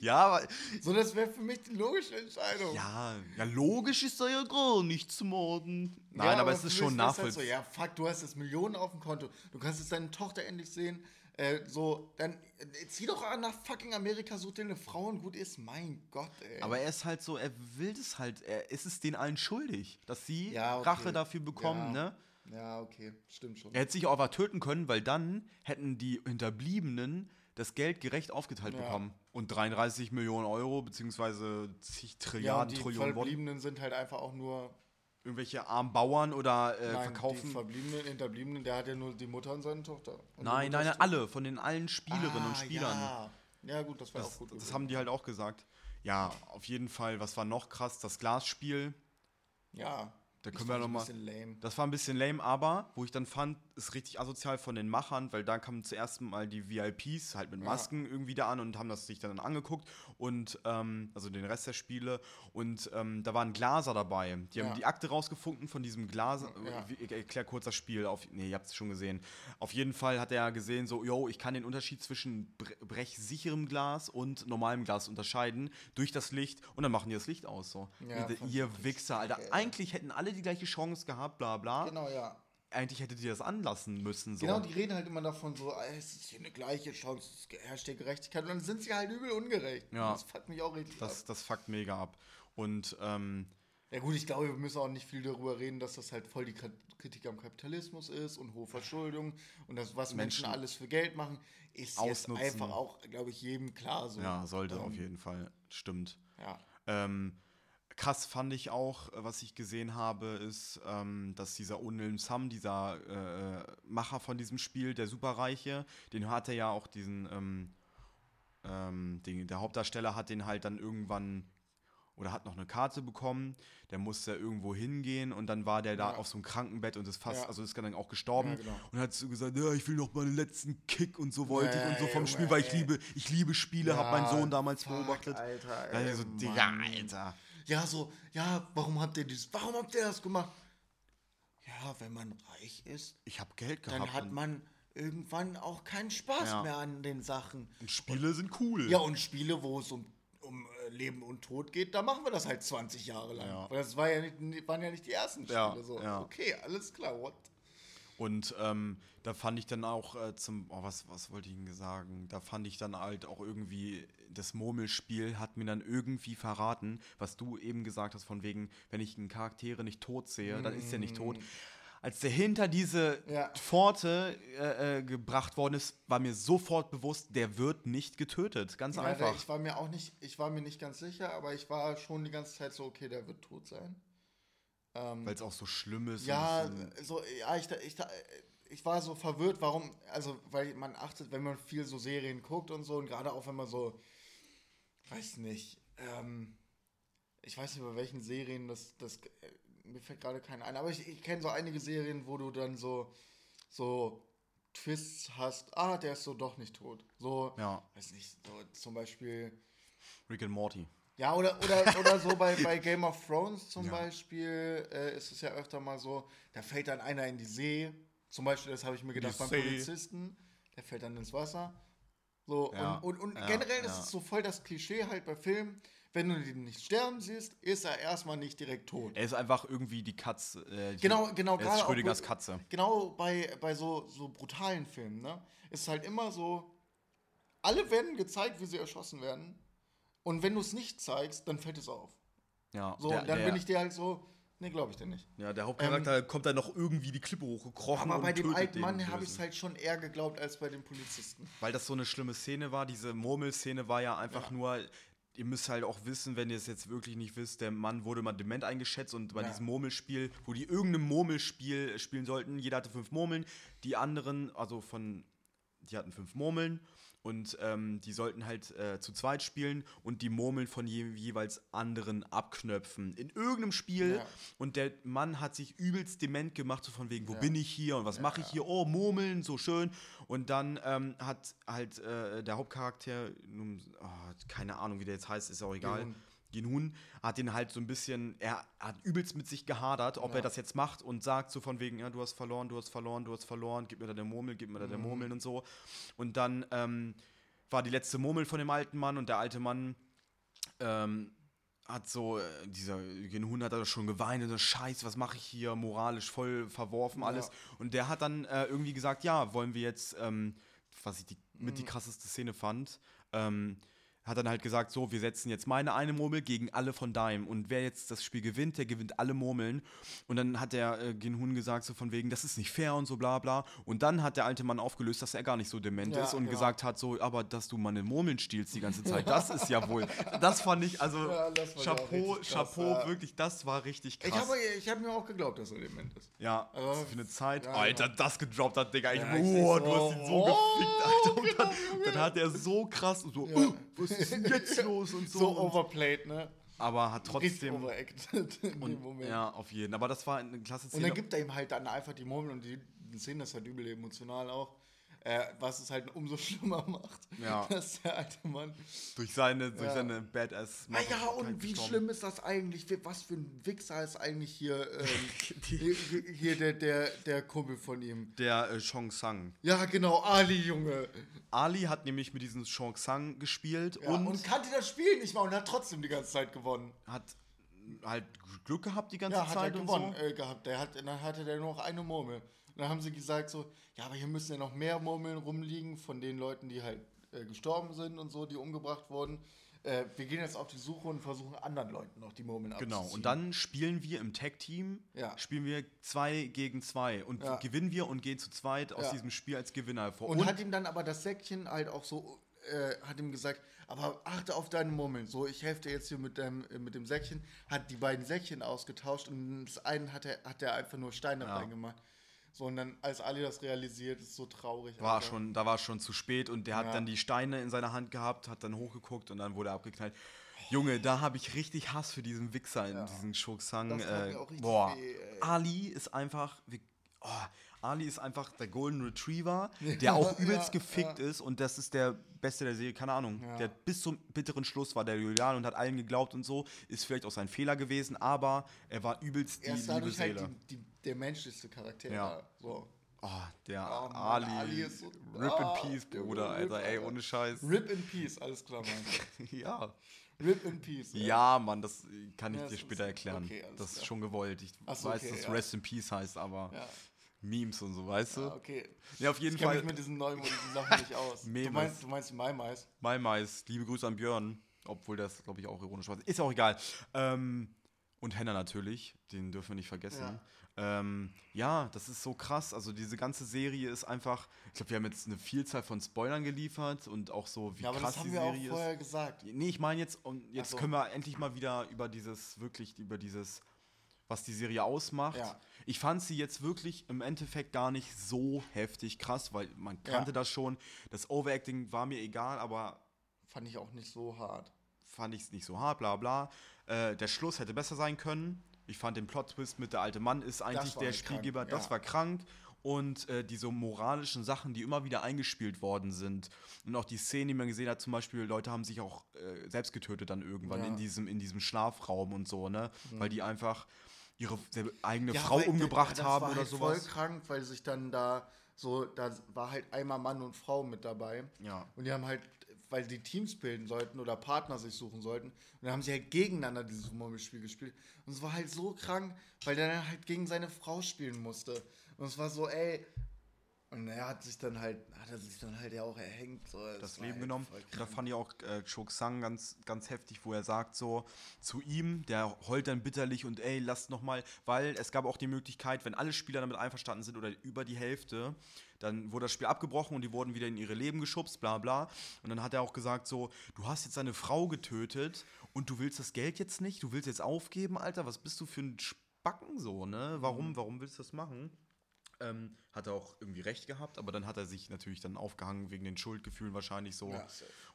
Ja, aber, so, das wäre für mich die logische Entscheidung. ja, ja, logisch ist da ja gar nicht zu morden. Ja, Nein, aber, es ist schon nachvollziehbar. Halt so, ja, fuck, du hast jetzt Millionen auf dem Konto. Du kannst jetzt deine Tochter endlich sehen. Äh, so, dann äh, zieh doch an nach fucking Amerika, such dir eine Frau und gut ist. Mein Gott, ey. Aber er ist halt so, er will das halt, er ist es denen allen schuldig, dass sie Ja, okay. Rache dafür bekommen, Ja. ne? ja, okay, stimmt schon. Er hätte sich auch einfach töten können, weil dann hätten die Hinterbliebenen das Geld gerecht aufgeteilt Ja. bekommen. Und 33 Millionen Euro, beziehungsweise zig ja, Trilliarden, die Trillionen Won. Verbliebenen sind halt einfach auch nur. Irgendwelche armen Bauern oder äh, nein, die verkaufen. Verbliebenen, Hinterbliebenen, der hat ja nur die Mutter und seine Tochter. Und die Nein, nein, nein, alle, von den allen Spielerinnen und Ah, Spielern. Ja. ja, gut, das auch Das, gut. das gewesen. haben die halt auch gesagt. Ja, auf jeden Fall, was war noch krass? Das Glasspiel. Ja. Da das können wir lame. Das war ein bisschen lame, aber wo ich dann fand, ist richtig asozial von den Machern, weil da kamen zuerst mal die VIPs halt mit Ja. Masken irgendwie da an und haben das sich dann angeguckt und ähm, also den Rest der Spiele und ähm, da war ein Glaser dabei. Die haben Ja. die Akte rausgefunden von diesem Glaser. Ja. Ich erkläre kurz das Spiel. Auf, nee, ihr habt es schon gesehen. Auf jeden Fall hat er gesehen, so, yo, ich kann den Unterschied zwischen bre brechsicherem Glas und normalem Glas unterscheiden durch das Licht und dann machen die das Licht aus. So. Ja, ihr Wichser, Alter. ey. Eigentlich hätten alle die gleiche Chance gehabt, bla bla. Genau, ja. Eigentlich hätte die das anlassen müssen. So. Genau, die reden halt immer davon so, "Ah, es ist hier eine gleiche Chance, es herrscht hier Gerechtigkeit. Und dann sind sie halt übel ungerecht. Ja. Das fuckt mich auch richtig das, ab. das fuckt mega ab. Und ähm, Ja gut, ich glaube, wir müssen auch nicht viel darüber reden, dass das halt voll die Kri- Kritik am Kapitalismus ist und hohe Verschuldung und das, was Menschen, Menschen alles für Geld machen, ist jetzt ausnutzen. einfach auch, glaube ich, jedem klar so. ja, sollte Ähm, auf jeden Fall. Stimmt. Ja. Ähm, krass fand ich auch, äh, was ich gesehen habe, ist, ähm, dass dieser Unilm Sam, dieser äh, Macher von diesem Spiel, der Superreiche, den hatte ja auch diesen, ähm, ähm, den, der Hauptdarsteller hat den halt dann irgendwann oder hat noch eine Karte bekommen, der musste irgendwo hingehen und dann war der da Ja. auf so einem Krankenbett und ist fast, Ja. also ist dann auch gestorben Ja, genau. und hat so gesagt, ja, ich will noch meinen letzten Kick und so wollte ich und so vom Spiel, weil ich liebe, ich liebe Spiele, hab meinen Sohn damals fuck, beobachtet. Alter, Ja, ey, so, Mann. Digga, Alter. Ja, so, ja, warum habt ihr das, warum habt ihr das gemacht? Ja, wenn man reich ist, Ich habe Geld gehabt. dann hat und- man irgendwann auch keinen Spaß Ja. mehr an den Sachen. und Spiele sind cool. Ja, und Spiele, wo es um, um äh, Leben und Tod geht, da machen wir das halt 20 Jahre lang. Ja. Weil das war ja nicht, waren ja nicht die ersten Spiele. Ja, so. ja. Okay, alles klar, what? Und ähm, da fand ich dann auch äh, zum, oh, was, was wollte ich Ihnen sagen? Da fand ich dann halt auch irgendwie, das Murmelspiel hat mir dann irgendwie verraten, was du eben gesagt hast, von wegen, wenn ich einen Charaktere nicht tot sehe, dann ist er nicht tot. Als der hinter diese Mm. Ja. Pforte äh, äh, gebracht worden ist, war mir sofort bewusst, der wird nicht getötet. Ganz Ja, einfach. Ich war mir auch nicht, ich war mir nicht ganz sicher, aber ich war schon die ganze Zeit so, okay, der wird tot sein. Ähm, Weil es auch so schlimm ist. Ja, so, ja, ich, ich, ich war so verwirrt, warum, also, weil man achtet, wenn man viel so Serien guckt und so, und gerade auch wenn man so, weiß nicht, ähm, ich weiß nicht, bei welchen Serien das, das, äh, mir fällt gerade keiner ein, aber ich, ich kenne so einige Serien, wo du dann so, so Twists hast, ah, der ist so doch nicht tot. So, ja, weiß nicht, so zum Beispiel, Rick and Morty. Ja, oder, oder, oder so bei, bei Game of Thrones zum Ja. Beispiel äh, ist es ja öfter mal so, da fällt dann einer in die See. Zum Beispiel, das habe ich mir gedacht Die beim See. Polizisten, der fällt dann ins Wasser. So, Ja, und, und, und ja, generell ist es so voll das Klischee halt bei Filmen, wenn du den nicht sterben siehst, ist er erstmal nicht direkt tot. Er ist einfach irgendwie die Katze. Äh, die- Genau, genau, Er ist Schrödingers Katze. Genau bei, bei so, so brutalen Filmen, ne? Ist es halt immer so, alle werden gezeigt, wie sie erschossen werden. Und wenn du es nicht zeigst, dann fällt es auf. Ja, So, der, und dann der, bin ich dir halt so, ne, glaube ich dir nicht. Ja, der Hauptcharakter kommt dann noch irgendwie die Klippe hochgekrochen. Aber bei dem alten Mann habe ich es halt schon eher geglaubt als bei den Polizisten. Weil das so eine schlimme Szene war. Diese Murmelszene war ja einfach Ja. nur. Ihr müsst halt auch wissen, wenn ihr es jetzt wirklich nicht wisst, der Mann wurde mal dement eingeschätzt und bei Ja. diesem Murmelspiel, wo die irgendein Murmelspiel spielen sollten, jeder hatte fünf Murmeln, die anderen, also von, die hatten fünf Murmeln und ähm, die sollten halt äh, zu zweit spielen und die Murmeln von je, jeweils anderen abknöpfen. In irgendeinem Spiel Ja. und der Mann hat sich übelst dement gemacht, so von wegen, wo Ja. bin ich hier und was mache ich hier? Oh, Murmeln, so schön. Und dann ähm, hat halt äh, der Hauptcharakter, nun, oh, keine Ahnung, wie der jetzt heißt, ist auch egal. Ginhun. Ginhun hat den halt so ein bisschen, er hat übelst mit sich gehadert, ob Ja. er das jetzt macht und sagt so von wegen, ja, du hast verloren, du hast verloren, du hast verloren, gib mir da der Murmel, gib mir da Mhm. der Murmeln und so. Und dann ähm, war die letzte Murmel von dem alten Mann und der alte Mann ähm, hat so, äh, dieser Genhun hat da schon geweint und so, scheiße, was mache ich hier, moralisch voll verworfen alles. Ja. Und der hat dann äh, irgendwie gesagt, ja, wollen wir jetzt, ähm, was ich die, mit Mhm. die krasseste Szene fand, ähm, hat dann halt gesagt, so, wir setzen jetzt meine eine Murmel gegen alle von deinem. Und wer jetzt das Spiel gewinnt, der gewinnt alle Murmeln. Und dann hat der äh, Genhun gesagt, so von wegen, das ist nicht fair und so bla bla. Und dann hat der alte Mann aufgelöst, dass er gar nicht so dement Ja, ist und genau. gesagt hat, so, aber dass du meine Murmeln stiehlst die ganze Zeit, das ist ja wohl. Das fand ich, also Ja, Chapeau, krass, Chapeau, ja. wirklich, das war richtig krass. Ich habe hab mir auch geglaubt, dass er dement ist. Ja, Aber- für eine Zeit. ja, Alter, ja. das gedroppt hat, Digga. Ich, Ja, oh, denk du so, hast ihn so oh, gefickt, Alter. Und dann, dann hat er so krass so, Ja. was ist denn jetzt los und so. So, und, overplayed, ne? aber hat trotzdem. overacted in dem Und, Moment. ja, auf jeden. Aber das war eine klasse Und Szene. dann gibt er ihm halt dann einfach die Murmel und die, Szene ist halt übel emotional auch. Äh, was es halt umso schlimmer macht, Ja. dass der alte Mann. durch seine, durch Ja. seine Badass. Ah ja, und wie schlimm ist das eigentlich? Was für ein Wichser ist eigentlich hier, ähm, hier, hier- der, der, der Kumpel von ihm? Der äh, Chong Sang. Ja, genau, Ali, Junge. Ali hat nämlich mit diesem Chong Sang gespielt Ja, und, und, kannte das Spiel nicht mal und hat trotzdem die ganze Zeit gewonnen. hat halt Glück gehabt die ganze Ja, hat er Zeit und gewonnen so. äh, gehabt. Der hat, dann hatte der nur noch eine Murmel. Und dann haben sie gesagt so, ja, aber hier müssen ja noch mehr Murmeln rumliegen von den Leuten, die halt äh, gestorben sind und so, die umgebracht wurden. Äh, wir gehen jetzt auf die Suche und versuchen anderen Leuten noch die Murmeln Genau, und dann spielen wir im Tag-Team, Ja. spielen wir zwei gegen zwei und Ja. gewinnen wir und gehen zu zweit aus Ja. diesem Spiel als Gewinner hervor. Und, hat ihm dann aber das Säckchen halt auch so, äh, hat ihm gesagt, aber achte auf deine Murmeln. So, ich helfe dir jetzt hier mit dem, äh, mit dem Säckchen. Hat die beiden Säckchen ausgetauscht und das eine hat er, hat er einfach nur Steine reingemacht. So, und dann, als Ali das realisiert, ist so traurig. war Alter. schon, da war es schon zu spät und der hat Ja. dann die Steine in seiner Hand gehabt, hat dann hochgeguckt und dann wurde er abgeknallt. Junge, da habe ich richtig Hass für diesen Wichser in Ja. diesen tat Äh, boah, weh. Ali ist einfach, wie- oh, Ali ist einfach der Golden Retriever, der auch übelst gefickt ist und das ist der Beste der Serie, keine Ahnung. Der bis zum bitteren Schluss war der Julian und hat allen geglaubt und so, ist vielleicht auch sein Fehler gewesen, aber er war übelst die Er ist liebe dadurch halt Seele. die, die, der menschlichste Charakter. Ja. So. Oh, der Oh Mann, Ali. Ali ist so- Rip Ah, in Peace, Junge, Bruder, Rip, Alter, ey, ohne Scheiß. Rip in Peace, alles klar, Mann. Ja. Rip in Peace. ey. Ja, Mann, das kann ich Ja, dir später erklären. okay, alles das ist klar. schon gewollt. Ich so, weiß, okay, dass ja. Rest in Peace heißt, aber Ja, Memes und so, weißt du? ja, okay. Ja, auf jeden Ich Fall. mich mit diesen neuen diesen Sachen nicht aus. du, Memes. meinst, du meinst die Maimais? My Mais, liebe Grüße an Björn, obwohl das, glaube ich, auch ironisch war. Ist auch egal. Ähm, und Henna natürlich, den dürfen wir nicht vergessen. Ja. Ähm, ja, das ist so krass. Also diese ganze Serie ist einfach, ich glaube, wir haben jetzt eine Vielzahl von Spoilern geliefert und auch so, wie Ja, aber krass das haben die wir auch Serie vorher ist. gesagt. Nee, ich meine jetzt, und jetzt so. können wir endlich mal wieder über dieses, wirklich über dieses, was die Serie ausmacht. Ja. Ich fand sie jetzt wirklich im Endeffekt gar nicht so heftig krass, weil man kannte Ja. das schon. Das Overacting war mir egal, aber Fand ich auch nicht so hart. fand ich es nicht so hart, bla bla. Äh, der Schluss hätte besser sein können. Ich fand den Plot-Twist mit der alte Mann ist eigentlich der krank, Spielgeber, das ja. war krank. Und äh, diese moralischen Sachen, die immer wieder eingespielt worden sind. Und auch die Szenen, die man gesehen hat, zum Beispiel, Leute haben sich auch äh, selbst getötet dann irgendwann Ja. Mhm. in, diesem, in diesem Schlafraum und so, ne? Weil die einfach ihre eigene Ja, Frau umgebracht das haben war oder halt sowas. voll krank, weil sich dann da so, da war halt einmal Mann und Frau mit dabei. Ja. Und die haben halt, weil die Teams bilden sollten oder Partner sich suchen sollten, und dann haben sie halt gegeneinander dieses Murmelspiel gespielt. Und es war halt so krank, weil der dann halt gegen seine Frau spielen musste. Und es war so, ey. Und er hat sich dann halt, hat er sich dann halt ja auch erhängt. So. das war Leben halt genommen. Und da fand ich auch äh, Chok Sang ganz, ganz heftig, wo er sagt so zu ihm, der heult dann bitterlich und ey, lasst noch mal, weil es gab auch die Möglichkeit, wenn alle Spieler damit einverstanden sind oder über die Hälfte, dann wurde das Spiel abgebrochen und die wurden wieder in ihre Leben geschubst, bla bla. Und dann hat er auch gesagt so, du hast jetzt deine Frau getötet und du willst das Geld jetzt nicht, du willst jetzt aufgeben, Alter, was bist du für ein Spacken so, ne? Mhm. Warum, warum willst du das machen? Ähm, hat er auch irgendwie recht gehabt, aber dann hat er sich natürlich dann aufgehangen wegen den Schuldgefühlen wahrscheinlich so. Ja,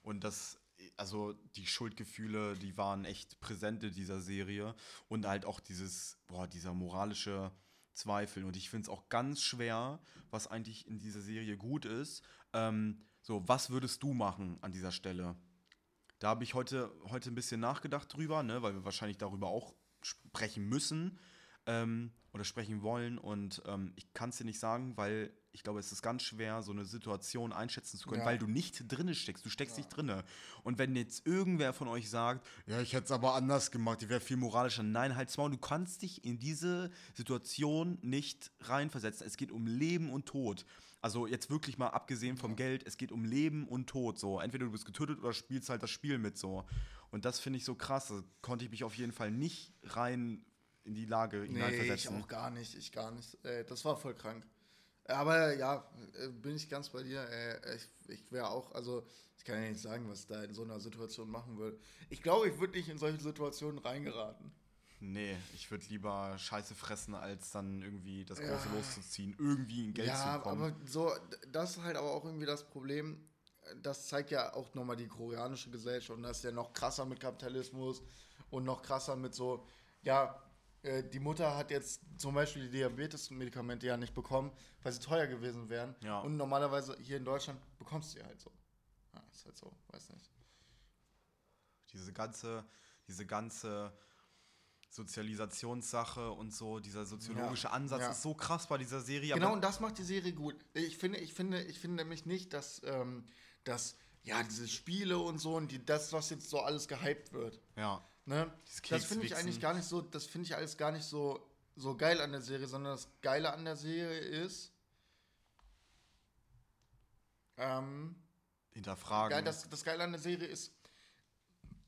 und das, also die Schuldgefühle, die waren echt präsent in dieser Serie und halt auch dieses, boah, dieser moralische Zweifel. Und ich finde es auch ganz schwer, was eigentlich in dieser Serie gut ist. Ähm, so, was würdest du machen an dieser Stelle? Da habe ich heute, heute ein bisschen nachgedacht drüber, ne, weil wir wahrscheinlich darüber auch sprechen müssen ähm, oder sprechen wollen. Und ähm, ich kann es dir nicht sagen, weil ich glaube, es ist ganz schwer, so eine Situation einschätzen zu können, Ja. weil du nicht drinne steckst. Du steckst nicht drinne. Und wenn jetzt irgendwer von euch sagt, ja, ich hätte es aber anders gemacht, ich wäre viel moralischer. Nein, halt's Maul, du kannst dich in diese Situation nicht reinversetzen. Es geht um Leben und Tod. Also jetzt wirklich mal abgesehen vom Geld, es geht um Leben und Tod. So, entweder du bist getötet oder spielst halt das Spiel mit so. Und das finde ich so krass. Da konnte ich mich auf jeden Fall nicht rein in die Lage Nee, ich hineinversetzen. auch gar nicht, ich gar nicht. Äh, das war voll krank. Aber ja, äh, bin ich ganz bei dir. Äh, ich ich wäre auch, also ich kann ja nicht sagen, was ich da in so einer Situation machen würde. Ich glaube, ich würde nicht in solche Situationen reingeraten. Nee, ich würde lieber Scheiße fressen, als dann irgendwie das große Ja. loszuziehen, irgendwie in Geld ja, zu kommen. aber so, das ist halt aber auch irgendwie das Problem. Äh, Das zeigt ja auch nochmal die koreanische Gesellschaft und das ist ja noch krasser mit Kapitalismus und noch krasser mit so, ja, äh, die Mutter hat jetzt zum Beispiel die Diabetes-Medikamente ja nicht bekommen, weil sie teuer gewesen wären. Ja. Und normalerweise hier in Deutschland bekommst du sie halt so. Ja, ist halt so, weiß nicht. diese ganze, diese ganze Sozialisationssache und so, dieser soziologische Ja, Ansatz ja. ist so krass bei dieser Serie. Genau, und das macht die Serie gut. Ich finde, ich finde, ich finde nämlich nicht, dass, ähm, dass ja, diese Spiele und so und die, das, was jetzt so alles gehypt wird. ja, Ne? Das finde ich eigentlich gar nicht so, das finde ich alles gar nicht so, so geil an der Serie, sondern das Geile an der Serie ist, ähm, hinterfragen. Geil, das, das Geile an der Serie ist,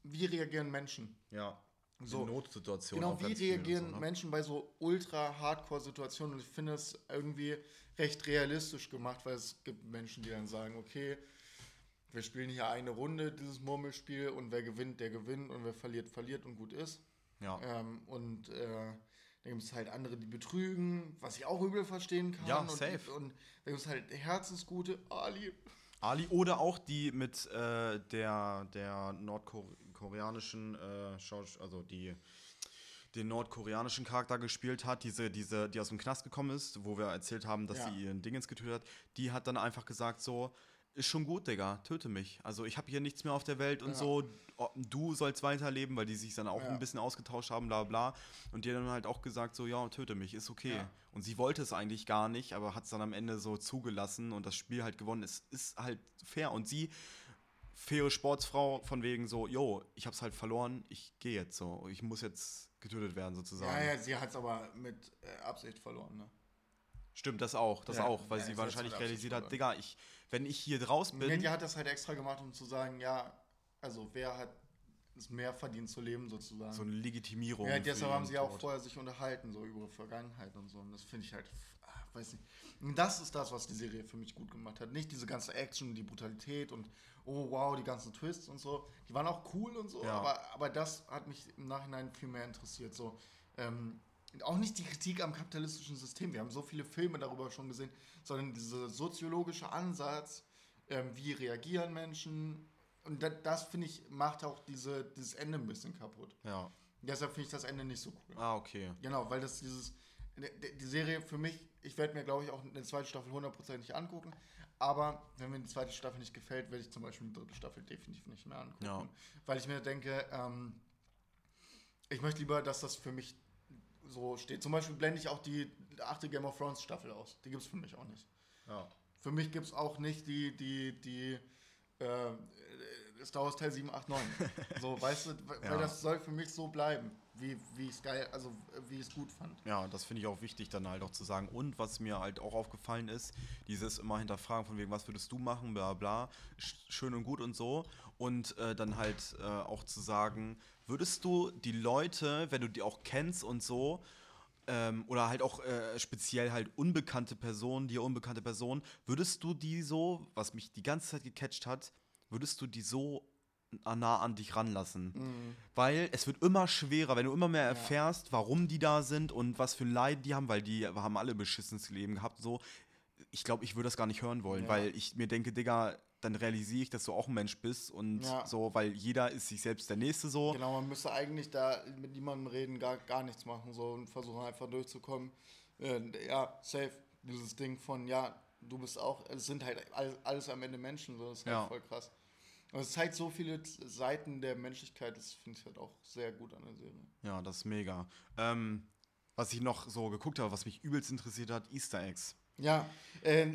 wie reagieren Menschen? Ja. So, Notsituationen. Genau, wie reagieren so, ne? Menschen bei so ultra Hardcore-Situationen? Und ich finde es irgendwie recht realistisch gemacht, weil es gibt Menschen, die dann sagen, okay, wir spielen hier eine Runde, dieses Murmelspiel, und wer gewinnt, der gewinnt, und wer verliert, verliert und gut ist. Ja. Ähm, und äh, dann gibt es halt andere, die betrügen, was ich auch übel verstehen kann. Ja, und, safe. Und, dann gibt es halt Herzensgute, Ali. Ali oder auch die mit äh, der, der nordkoreanischen, äh, also die den nordkoreanischen Charakter gespielt hat, diese, diese, die aus dem Knast gekommen ist, wo wir erzählt haben, dass ja. sie ihren Dingens getötet hat, die hat dann einfach gesagt so, ist schon gut, Digga, töte mich. Also ich habe hier nichts mehr auf der Welt und ja. so. Du sollst weiterleben, weil die sich dann auch ja. ein bisschen ausgetauscht haben, bla bla. Und die dann halt auch gesagt, so, ja, töte mich, ist okay. Ja. Und sie wollte es eigentlich gar nicht, aber hat es dann am Ende so zugelassen und das Spiel halt gewonnen. Es ist halt fair. Und sie, faire Sportsfrau, von wegen so, yo, ich hab's halt verloren, ich gehe jetzt so. Ich muss jetzt getötet werden, sozusagen. Ja, ja, sie hat es aber mit äh, Absicht verloren, ne? Stimmt, das auch, das ja, auch, weil ja, sie wahrscheinlich realisiert hat, Digga, ich, wenn ich hier draußen bin. Die hat das halt extra gemacht, um zu sagen, ja, also wer hat es mehr verdient zu leben, sozusagen. So eine Legitimierung. Ja, deshalb haben sie auch vorher sich unterhalten, so über Vergangenheit und so. Und das finde ich halt, ach, weiß nicht. Und das ist das, was die Serie für mich gut gemacht hat. Nicht diese ganze Action, die Brutalität und oh wow, die ganzen Twists und so. Die waren auch cool und so, ja. aber, aber das hat mich im Nachhinein viel mehr interessiert. So, ähm, auch nicht die Kritik am kapitalistischen System. Wir haben so viele Filme darüber schon gesehen, sondern dieser soziologische Ansatz, ähm, wie reagieren Menschen. Und das, das finde ich, macht auch diese, dieses Ende ein bisschen kaputt. Ja. Deshalb finde ich das Ende nicht so cool. Ah, okay. Genau, weil das dieses, die Serie für mich, ich werde mir, glaube ich, auch eine zweite Staffel hundertprozentig angucken. Aber wenn mir die zweite Staffel nicht gefällt, werde ich zum Beispiel die dritte Staffel definitiv nicht mehr angucken. Ja. Weil ich mir denke, ähm, ich möchte lieber, dass das für mich so steht. Zum Beispiel blende ich auch die achte Game of Thrones Staffel aus. Die gibt es für mich auch nicht. Ja. Für mich gibt es auch nicht die, die, die äh, Star Wars Teil 7, 8, 9. so, weißt du, weil ja. das soll für mich so bleiben, wie, wie ich es geil, also wie ich es gut fand. Ja, das finde ich auch wichtig, dann halt auch zu sagen. Und was mir halt auch aufgefallen ist, dieses immer hinterfragen von wegen, was würdest du machen, bla bla, schön und gut und so. Und äh, dann halt äh, auch zu sagen, würdest du die Leute, wenn du die auch kennst und so, ähm, oder halt auch äh, speziell halt unbekannte Personen, dir unbekannte Personen, würdest du die so, was mich die ganze Zeit gecatcht hat, würdest du die so nah an dich ranlassen. Mhm. Weil es wird immer schwerer, wenn du immer mehr erfährst, ja. warum die da sind und was für ein Leid die haben, weil die haben alle beschissenes Leben gehabt. So, ich glaube, ich würde das gar nicht hören wollen, ja. weil ich mir denke, Digga, dann realisiere ich, dass du auch ein Mensch bist und ja. so, weil jeder ist sich selbst der Nächste so. Genau, man müsste eigentlich da mit niemandem reden, gar, gar nichts machen so und versuchen einfach durchzukommen. Äh, ja, safe. Dieses Ding von, ja, du bist auch, es sind halt alles, alles am Ende Menschen, so, das ist halt ja. voll krass. Und es zeigt so viele Seiten der Menschlichkeit, das finde ich halt auch sehr gut an der Serie. Ja, das ist mega. Ähm, was ich noch so geguckt habe, was mich übelst interessiert hat, Easter Eggs. Ja, äh,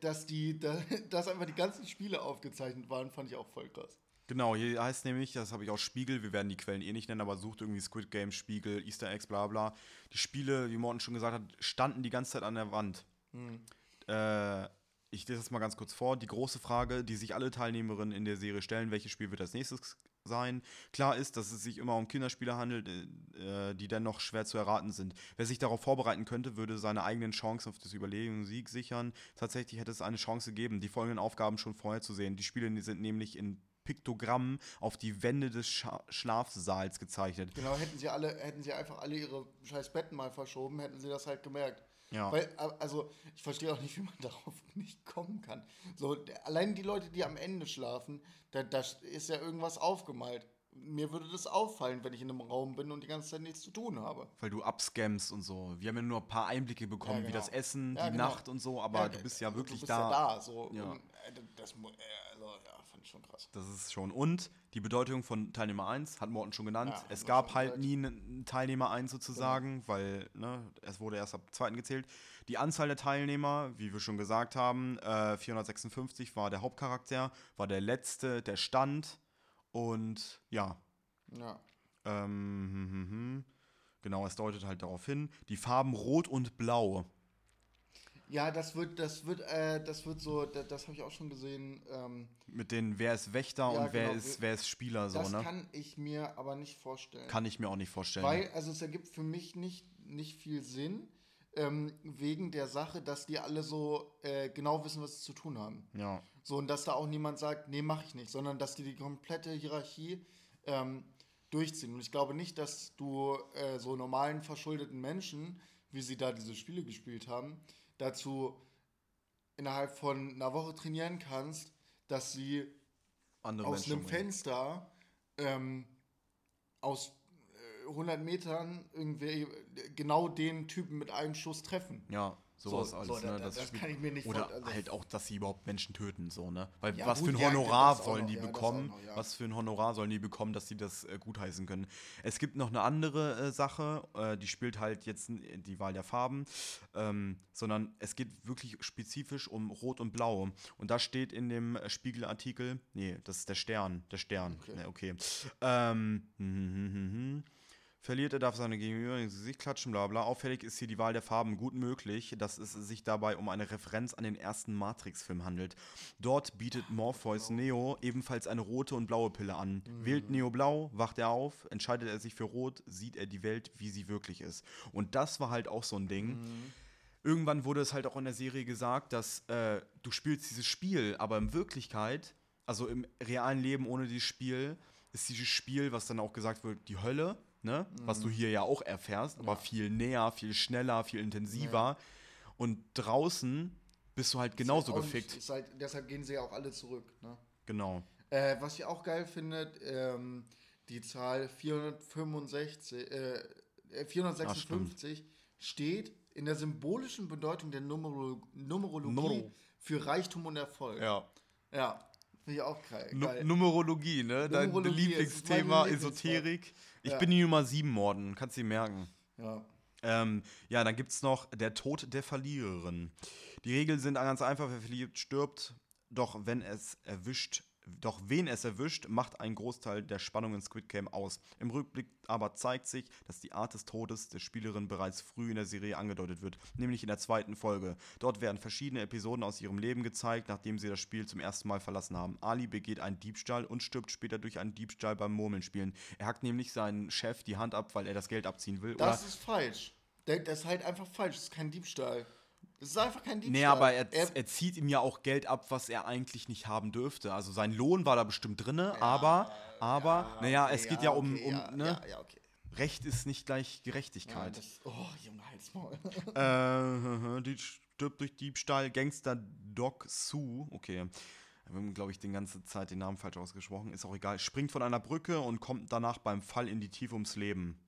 dass, die, dass einfach die ganzen Spiele aufgezeichnet waren, fand ich auch voll krass. Genau, hier heißt nämlich, das habe ich auch Spiegel, wir werden die Quellen eh nicht nennen, aber sucht irgendwie Squid Game, Spiegel, Easter Eggs, bla bla. Die Spiele, wie Morten schon gesagt hat, standen die ganze Zeit an der Wand. Hm. Äh, ich lese das mal ganz kurz vor. Die große Frage, die sich alle Teilnehmerinnen in der Serie stellen, welches Spiel wird als nächstes sein. Klar ist, dass es sich immer um Kinderspiele handelt, äh, die dennoch schwer zu erraten sind. Wer sich darauf vorbereiten könnte, würde seine eigenen Chancen auf das Überleben und Sieg sichern. Tatsächlich hätte es eine Chance gegeben, die folgenden Aufgaben schon vorher zu sehen. Die Spiele sind nämlich in Piktogrammen auf die Wände des Scha Schlafsaals gezeichnet. Genau, hätten sie alle, hätten sie einfach alle ihre scheiß Betten mal verschoben, hätten sie das halt gemerkt. Ja. Weil, also, ich verstehe auch nicht, wie man darauf nicht kommen kann. So, allein die Leute, die am Ende schlafen, da, da ist ja irgendwas aufgemalt. Mir würde das auffallen, wenn ich in einem Raum bin und die ganze Zeit nichts zu tun habe. Weil du abscammst und so. Wir haben ja nur ein paar Einblicke bekommen, ja, genau. wie das Essen, ja, die genau. Nacht und so, aber ja, du bist ja wirklich du bist da. Ja, da. So. Ja. Und, äh, das, also, ja, schon krass. Das ist schon. Und die Bedeutung von Teilnehmer 1 hat Morten schon genannt. es gab halt nie einen Teilnehmer 1 sozusagen, genau. weil ne, es wurde erst ab zweiten gezählt. Die Anzahl der Teilnehmer, wie wir schon gesagt haben, äh, 456 war der Hauptcharakter, war der letzte, der stand und ja. Ja. Ähm, hm, hm, hm. Genau, es deutet halt darauf hin. Die Farben Rot und Blau. Ja, das wird, das wird, äh, das wird so, das, das habe ich auch schon gesehen. Ähm, Mit den, wer ist Wächter Ja, und wer, genau. ist, wer ist Spieler, so, das ne? kann ich mir aber nicht vorstellen. Kann ich mir auch nicht vorstellen. Weil, also es ergibt für mich nicht, nicht viel Sinn, ähm, wegen der Sache, dass die alle so äh, genau wissen, was sie zu tun haben. ja. So, und dass da auch niemand sagt, nee, mach ich nicht, sondern dass die die komplette Hierarchie ähm, durchziehen. Und ich glaube nicht, dass du äh, so normalen, verschuldeten Menschen, wie sie da diese Spiele gespielt haben, dazu innerhalb von einer Woche trainieren kannst, dass sie Andere aus Menschen einem. Fenster ähm, aus äh, 100 Metern irgendwie äh, genau den Typen mit einem Schuss treffen. Ja, sowas So, alles, so, ne? da- das spielt- kann ich mir nicht Oder also- halt auch, dass sie überhaupt Menschen töten, so, ne? Weil Ja, was gut, für ein ja, Honorar das auch sollen noch, die ja, das bekommen? noch, ja. Was für ein Honorar sollen die bekommen, dass sie das äh, gutheißen können? Es gibt noch eine andere äh, Sache, äh, die spielt halt jetzt die Wahl der Farben, ähm, sondern es geht wirklich spezifisch um Rot und Blau. Und da steht in dem äh, Spiegelartikel, nee, das ist der Stern, der Stern, Okay. okay. okay. Ähm, Verliert er, darf seine Gegenüber ins Gesicht klatschen, bla bla. Auffällig ist hier die Wahl der Farben gut möglich, dass es sich dabei um eine Referenz an den ersten Matrix-Film handelt. Dort bietet Morpheus Neo ebenfalls eine rote und blaue Pille an. Wählt Neo blau, wacht er auf, entscheidet er sich für rot, sieht er die Welt, wie sie wirklich ist. Und das war halt auch so ein Ding. Irgendwann wurde es halt auch in der Serie gesagt, dass äh, du spielst dieses Spiel, aber in Wirklichkeit, also im realen Leben ohne dieses Spiel, ist dieses Spiel, was dann auch gesagt wird, die Hölle, ne? Was du hier ja auch erfährst, aber viel näher, viel schneller, viel intensiver. Und draußen bist du halt genauso halt gefickt. Halt, deshalb gehen sie ja auch alle zurück. Ne? Genau. Äh, was ich auch geil finde, ähm, die Zahl 465, äh, äh, 456 steht in der symbolischen Bedeutung der Numero Numerologie Numero. für Reichtum und Erfolg. Ja. Ja, finde ich auch geil. Nu geil. Numerologie, ne? Dein Numerologie ist Lieblingsthema. Esoterik. Ich Ja. bin die Nummer 7 Morden, kannst du dir merken. ja. Ähm, ja, dann gibt es noch der Tod der Verliererin. Die Regeln sind ganz einfach, wer verliert, stirbt. Doch wenn es erwischt, doch wen es erwischt, macht ein Großteil der Spannung in Squid Game aus. Im Rückblick aber zeigt sich, dass die Art des Todes der Spielerin bereits früh in der Serie angedeutet wird, nämlich in der zweiten Folge. Dort werden verschiedene Episoden aus ihrem Leben gezeigt, nachdem sie das Spiel zum ersten Mal verlassen haben. Ali begeht einen Diebstahl und stirbt später durch einen Diebstahl beim Murmelspielen. Er hackt nämlich seinen Chef die Hand ab, weil er das Geld abziehen will. Das ist falsch. Das ist halt einfach falsch. Das ist kein Diebstahl. Das ist einfach kein Diebstahl. Nee, aber er, er, er zieht ihm ja auch Geld ab, was er eigentlich nicht haben dürfte. Also sein Lohn war da bestimmt drin, aber, aber, naja, es geht ja um, okay, um ja, ne? Ja, ja, okay. Recht ist nicht gleich Ja, Gerechtigkeit. das, oh, Junge, Halsmaul. äh, die stirbt durch Diebstahl. Gangster Doc Sue, okay. Wir haben, glaube ich, die ganze Zeit den Namen falsch ausgesprochen. Ist auch egal. Springt von einer Brücke und kommt danach beim Fall in die Tiefe ums Leben.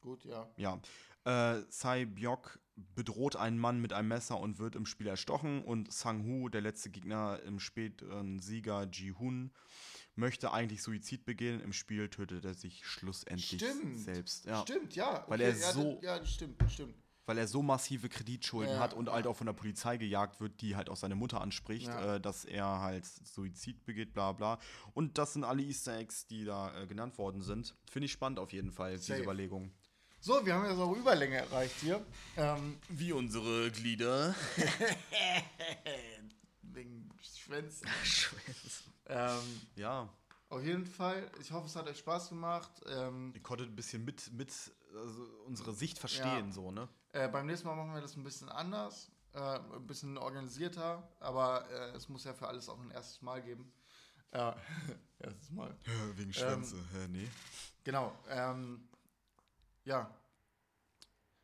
Gut, ja. Ja. Äh, Sai Byok bedroht einen Mann mit einem Messer und wird im Spiel erstochen. Und Sang Hu, der letzte Gegner im späteren Sieger Ji Hun, möchte eigentlich Suizid begehen. Im Spiel tötet er sich schlussendlich Stimmt. selbst. Ja. Stimmt, ja. Weil okay, er ja, so- Ja, stimmt, stimmt. Weil er so massive Kreditschulden Ja, hat und halt auch von der Polizei gejagt wird, die halt auch seine Mutter anspricht, äh, dass er halt Suizid begeht, bla bla. Und das sind alle Easter Eggs, die da äh, genannt worden sind. Finde ich spannend auf jeden Fall, Safe. diese Überlegung. So, wir haben ja so Überlänge erreicht hier. Ähm, Wie unsere Glieder. wegen Schwänzen. ähm, Ja, auf jeden Fall, ich hoffe, es hat euch Spaß gemacht. Ähm, Ihr konntet ein bisschen mit, mit also unsere Sicht verstehen, Ja. so, ne? äh, beim nächsten Mal machen wir das ein bisschen anders, äh, ein bisschen organisierter, aber äh, es muss ja für alles auch ein erstes Mal geben. Ja, erstes Mal. Wegen Schwänze. Hä, nee. Genau. Ähm, ja,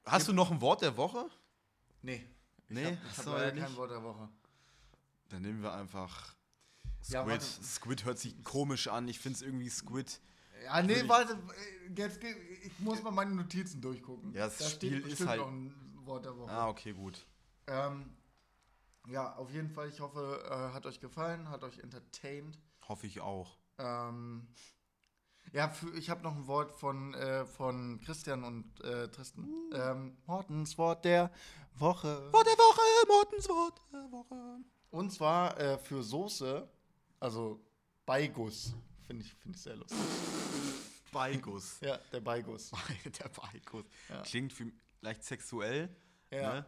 Hast du noch ein Wort der Woche? nee. Ich Nee, hab, ich hast hab leider kein Wort der Woche. Dann nehmen wir einfach Squid. Ja, warte. Squid hört sich komisch an. Ich finde es irgendwie Squid. Ja, nee, ich- warte, jetzt, ich muss mal meine Notizen durchgucken. Ja, das da Spiel steht ist halt- noch ein Wort der Woche. Ah, okay, gut. Ähm, ja, auf jeden Fall, ich hoffe, äh, hat euch gefallen, hat euch entertained. Hoffe ich auch. Ähm, ja, für, ich habe noch ein Wort von, äh, von Christian und äh, Tristan. Uh. Ähm, Mortens Wort der Woche. Wort der Woche, Mortens Wort der Woche. Und zwar äh, für Soße, also Beiguss. Finde ich, find ich sehr lustig. Beigus. Ja, der Beigus. der Beigus. Ja. Klingt für, leicht sexuell. Ja. Ne?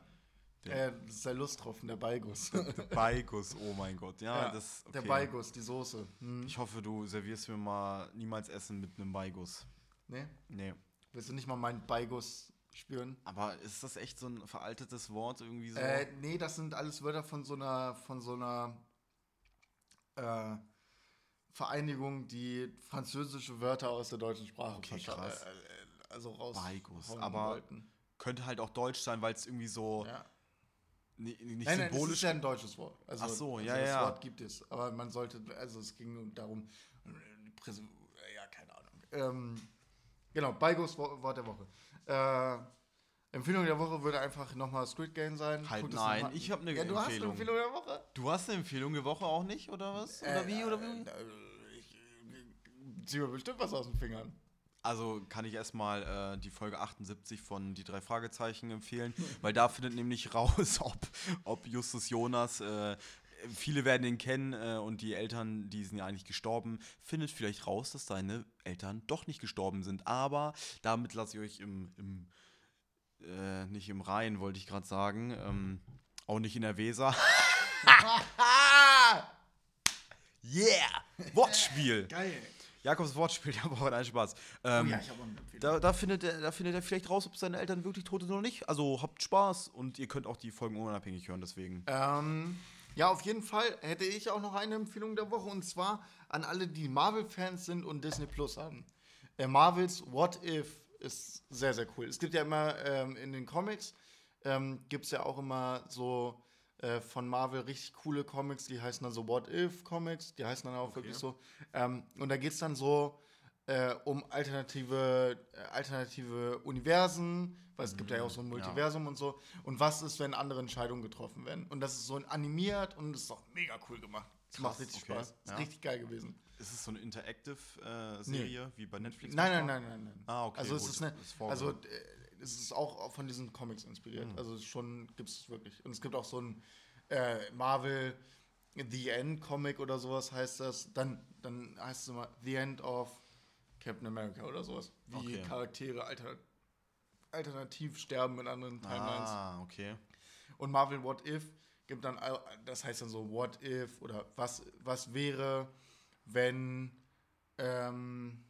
Der- Ja, das ist der der Beigus. Der Beigus, oh mein Gott. Ja, Ja, das Der okay. Beigus, die Soße. Hm. Ich hoffe, du servierst mir mal niemals Essen mit einem Beigus. Nee? Nee. Willst du nicht mal meinen Beigus spüren? Aber ist das echt so ein veraltetes Wort irgendwie so? Äh, nee, das sind alles Wörter von so einer, von so einer äh, Vereinigung, die französische Wörter aus der deutschen Sprache Okay, krass. Äh, äh, also raus Beigus, aber- wollten. Könnte halt auch deutsch sein, weil es irgendwie so Ja. Ni- nicht Nein, nein, das ist symbolisch. ja ein deutsches Wort. Also, Ach so, also ja, das ja. Wort gibt es. Aber man sollte, also es ging nur darum, äh, ja, keine Ahnung. Ähm, genau, Beigus Wo- Wort der Woche. Äh, Empfehlung der Woche würde einfach nochmal Squid Game sein. Halt, es nein, ich hab eine ja, du hast eine Empfehlung. Empfehlung der Woche. Du hast eine Empfehlung der Woche auch nicht, oder was? Oder Äh, wie? Oder wie? äh, Ich äh, zieh mir bestimmt was aus den Fingern. Also kann ich erstmal äh, die Folge 78 von Die drei Fragezeichen empfehlen, weil da findet nämlich raus, ob, ob Justus Jonas, äh, viele werden ihn kennen äh, und die Eltern, die sind ja eigentlich gestorben, findet vielleicht raus, dass seine Eltern doch nicht gestorben sind. Aber damit lasse ich euch im, im äh, nicht im Rhein, wollte ich gerade sagen, ähm, auch nicht in der Weser. yeah! Wortspiel! Geil. Jakobs Wortspiel der Woche, nein, Spaß. Ähm, Oh ja, ich habe auch eine Empfehlung. da, da, findet er, da findet er vielleicht raus, ob seine Eltern wirklich tot sind oder nicht. Also habt Spaß und ihr könnt auch die Folgen unabhängig hören, deswegen. Ähm, ja, auf jeden Fall hätte ich auch noch eine Empfehlung der Woche und zwar an alle, die Marvel-Fans sind und Disney Plus haben. Äh, Marvels What If ist sehr, sehr cool. Es gibt ja immer ähm, in den Comics, ähm, gibt es ja auch immer so äh, von Marvel richtig coole Comics, die heißen dann so What If Comics, die heißen dann auch wirklich so. Ähm, und da geht es dann so äh, um alternative, äh, alternative Universen, weil es gibt ja auch so ein Mhm, ja. Multiversum und so. Und was ist, wenn andere Entscheidungen getroffen werden? Und das ist so animiert und ist auch mega cool gemacht. Krass, macht richtig okay, Spaß. Ist ja. richtig geil gewesen. Ist es so eine Interactive-Serie wie bei Netflix? Nein, nein, nein, nein, nein. Ah, okay, Also es gut, ist eine, ist also äh, es ist auch von diesen Comics inspiriert. Mhm. Also schon gibt es wirklich. Und es gibt auch so ein äh, Marvel The End Comic oder sowas heißt das. Dann, dann heißt es immer The End of Captain America oder sowas. Wie Okay. Charaktere alter, alternativ sterben in anderen Timelines. Ah, okay. Und Marvel What If gibt dann, das heißt dann so What If oder was, was wäre, wenn ähm,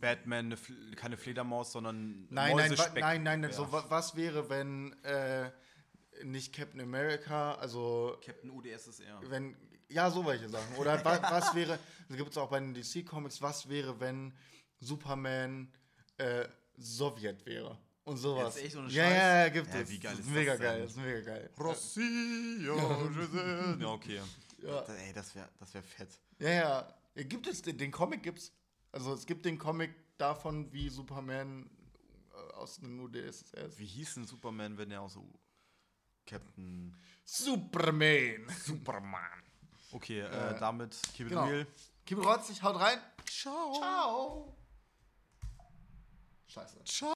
Batman, eine Fl- keine Fledermaus, sondern Nein, nein, nein, nein, nein. So, wa- was wäre, wenn äh, nicht Captain America, also Captain UdSSR. wenn, ja, so welche Sachen. Oder wa, was wäre, das gibt es auch bei den DC-Comics, was wäre, wenn Superman äh, Sowjet wäre? Und sowas. Jetzt echt so eine ja, ja, ja, gibt Ja, es. wie geil das ist mega das geil, das ist mega geil. Rossio, Ja, okay. Ja. Da- Ey, das wäre das wär fett. Ja, ja. ja. Gibt es den, den Comic gibt's. Also es gibt den Comic davon, wie Superman äh, aus einem UdSSR Wie hieß denn Superman, wenn er auch so Captain Superman. Superman. Okay, Äh, äh, damit keep it genau. real. Keep it rotzig, haut rein. Ciao. Ciao. Scheiße. Ciao.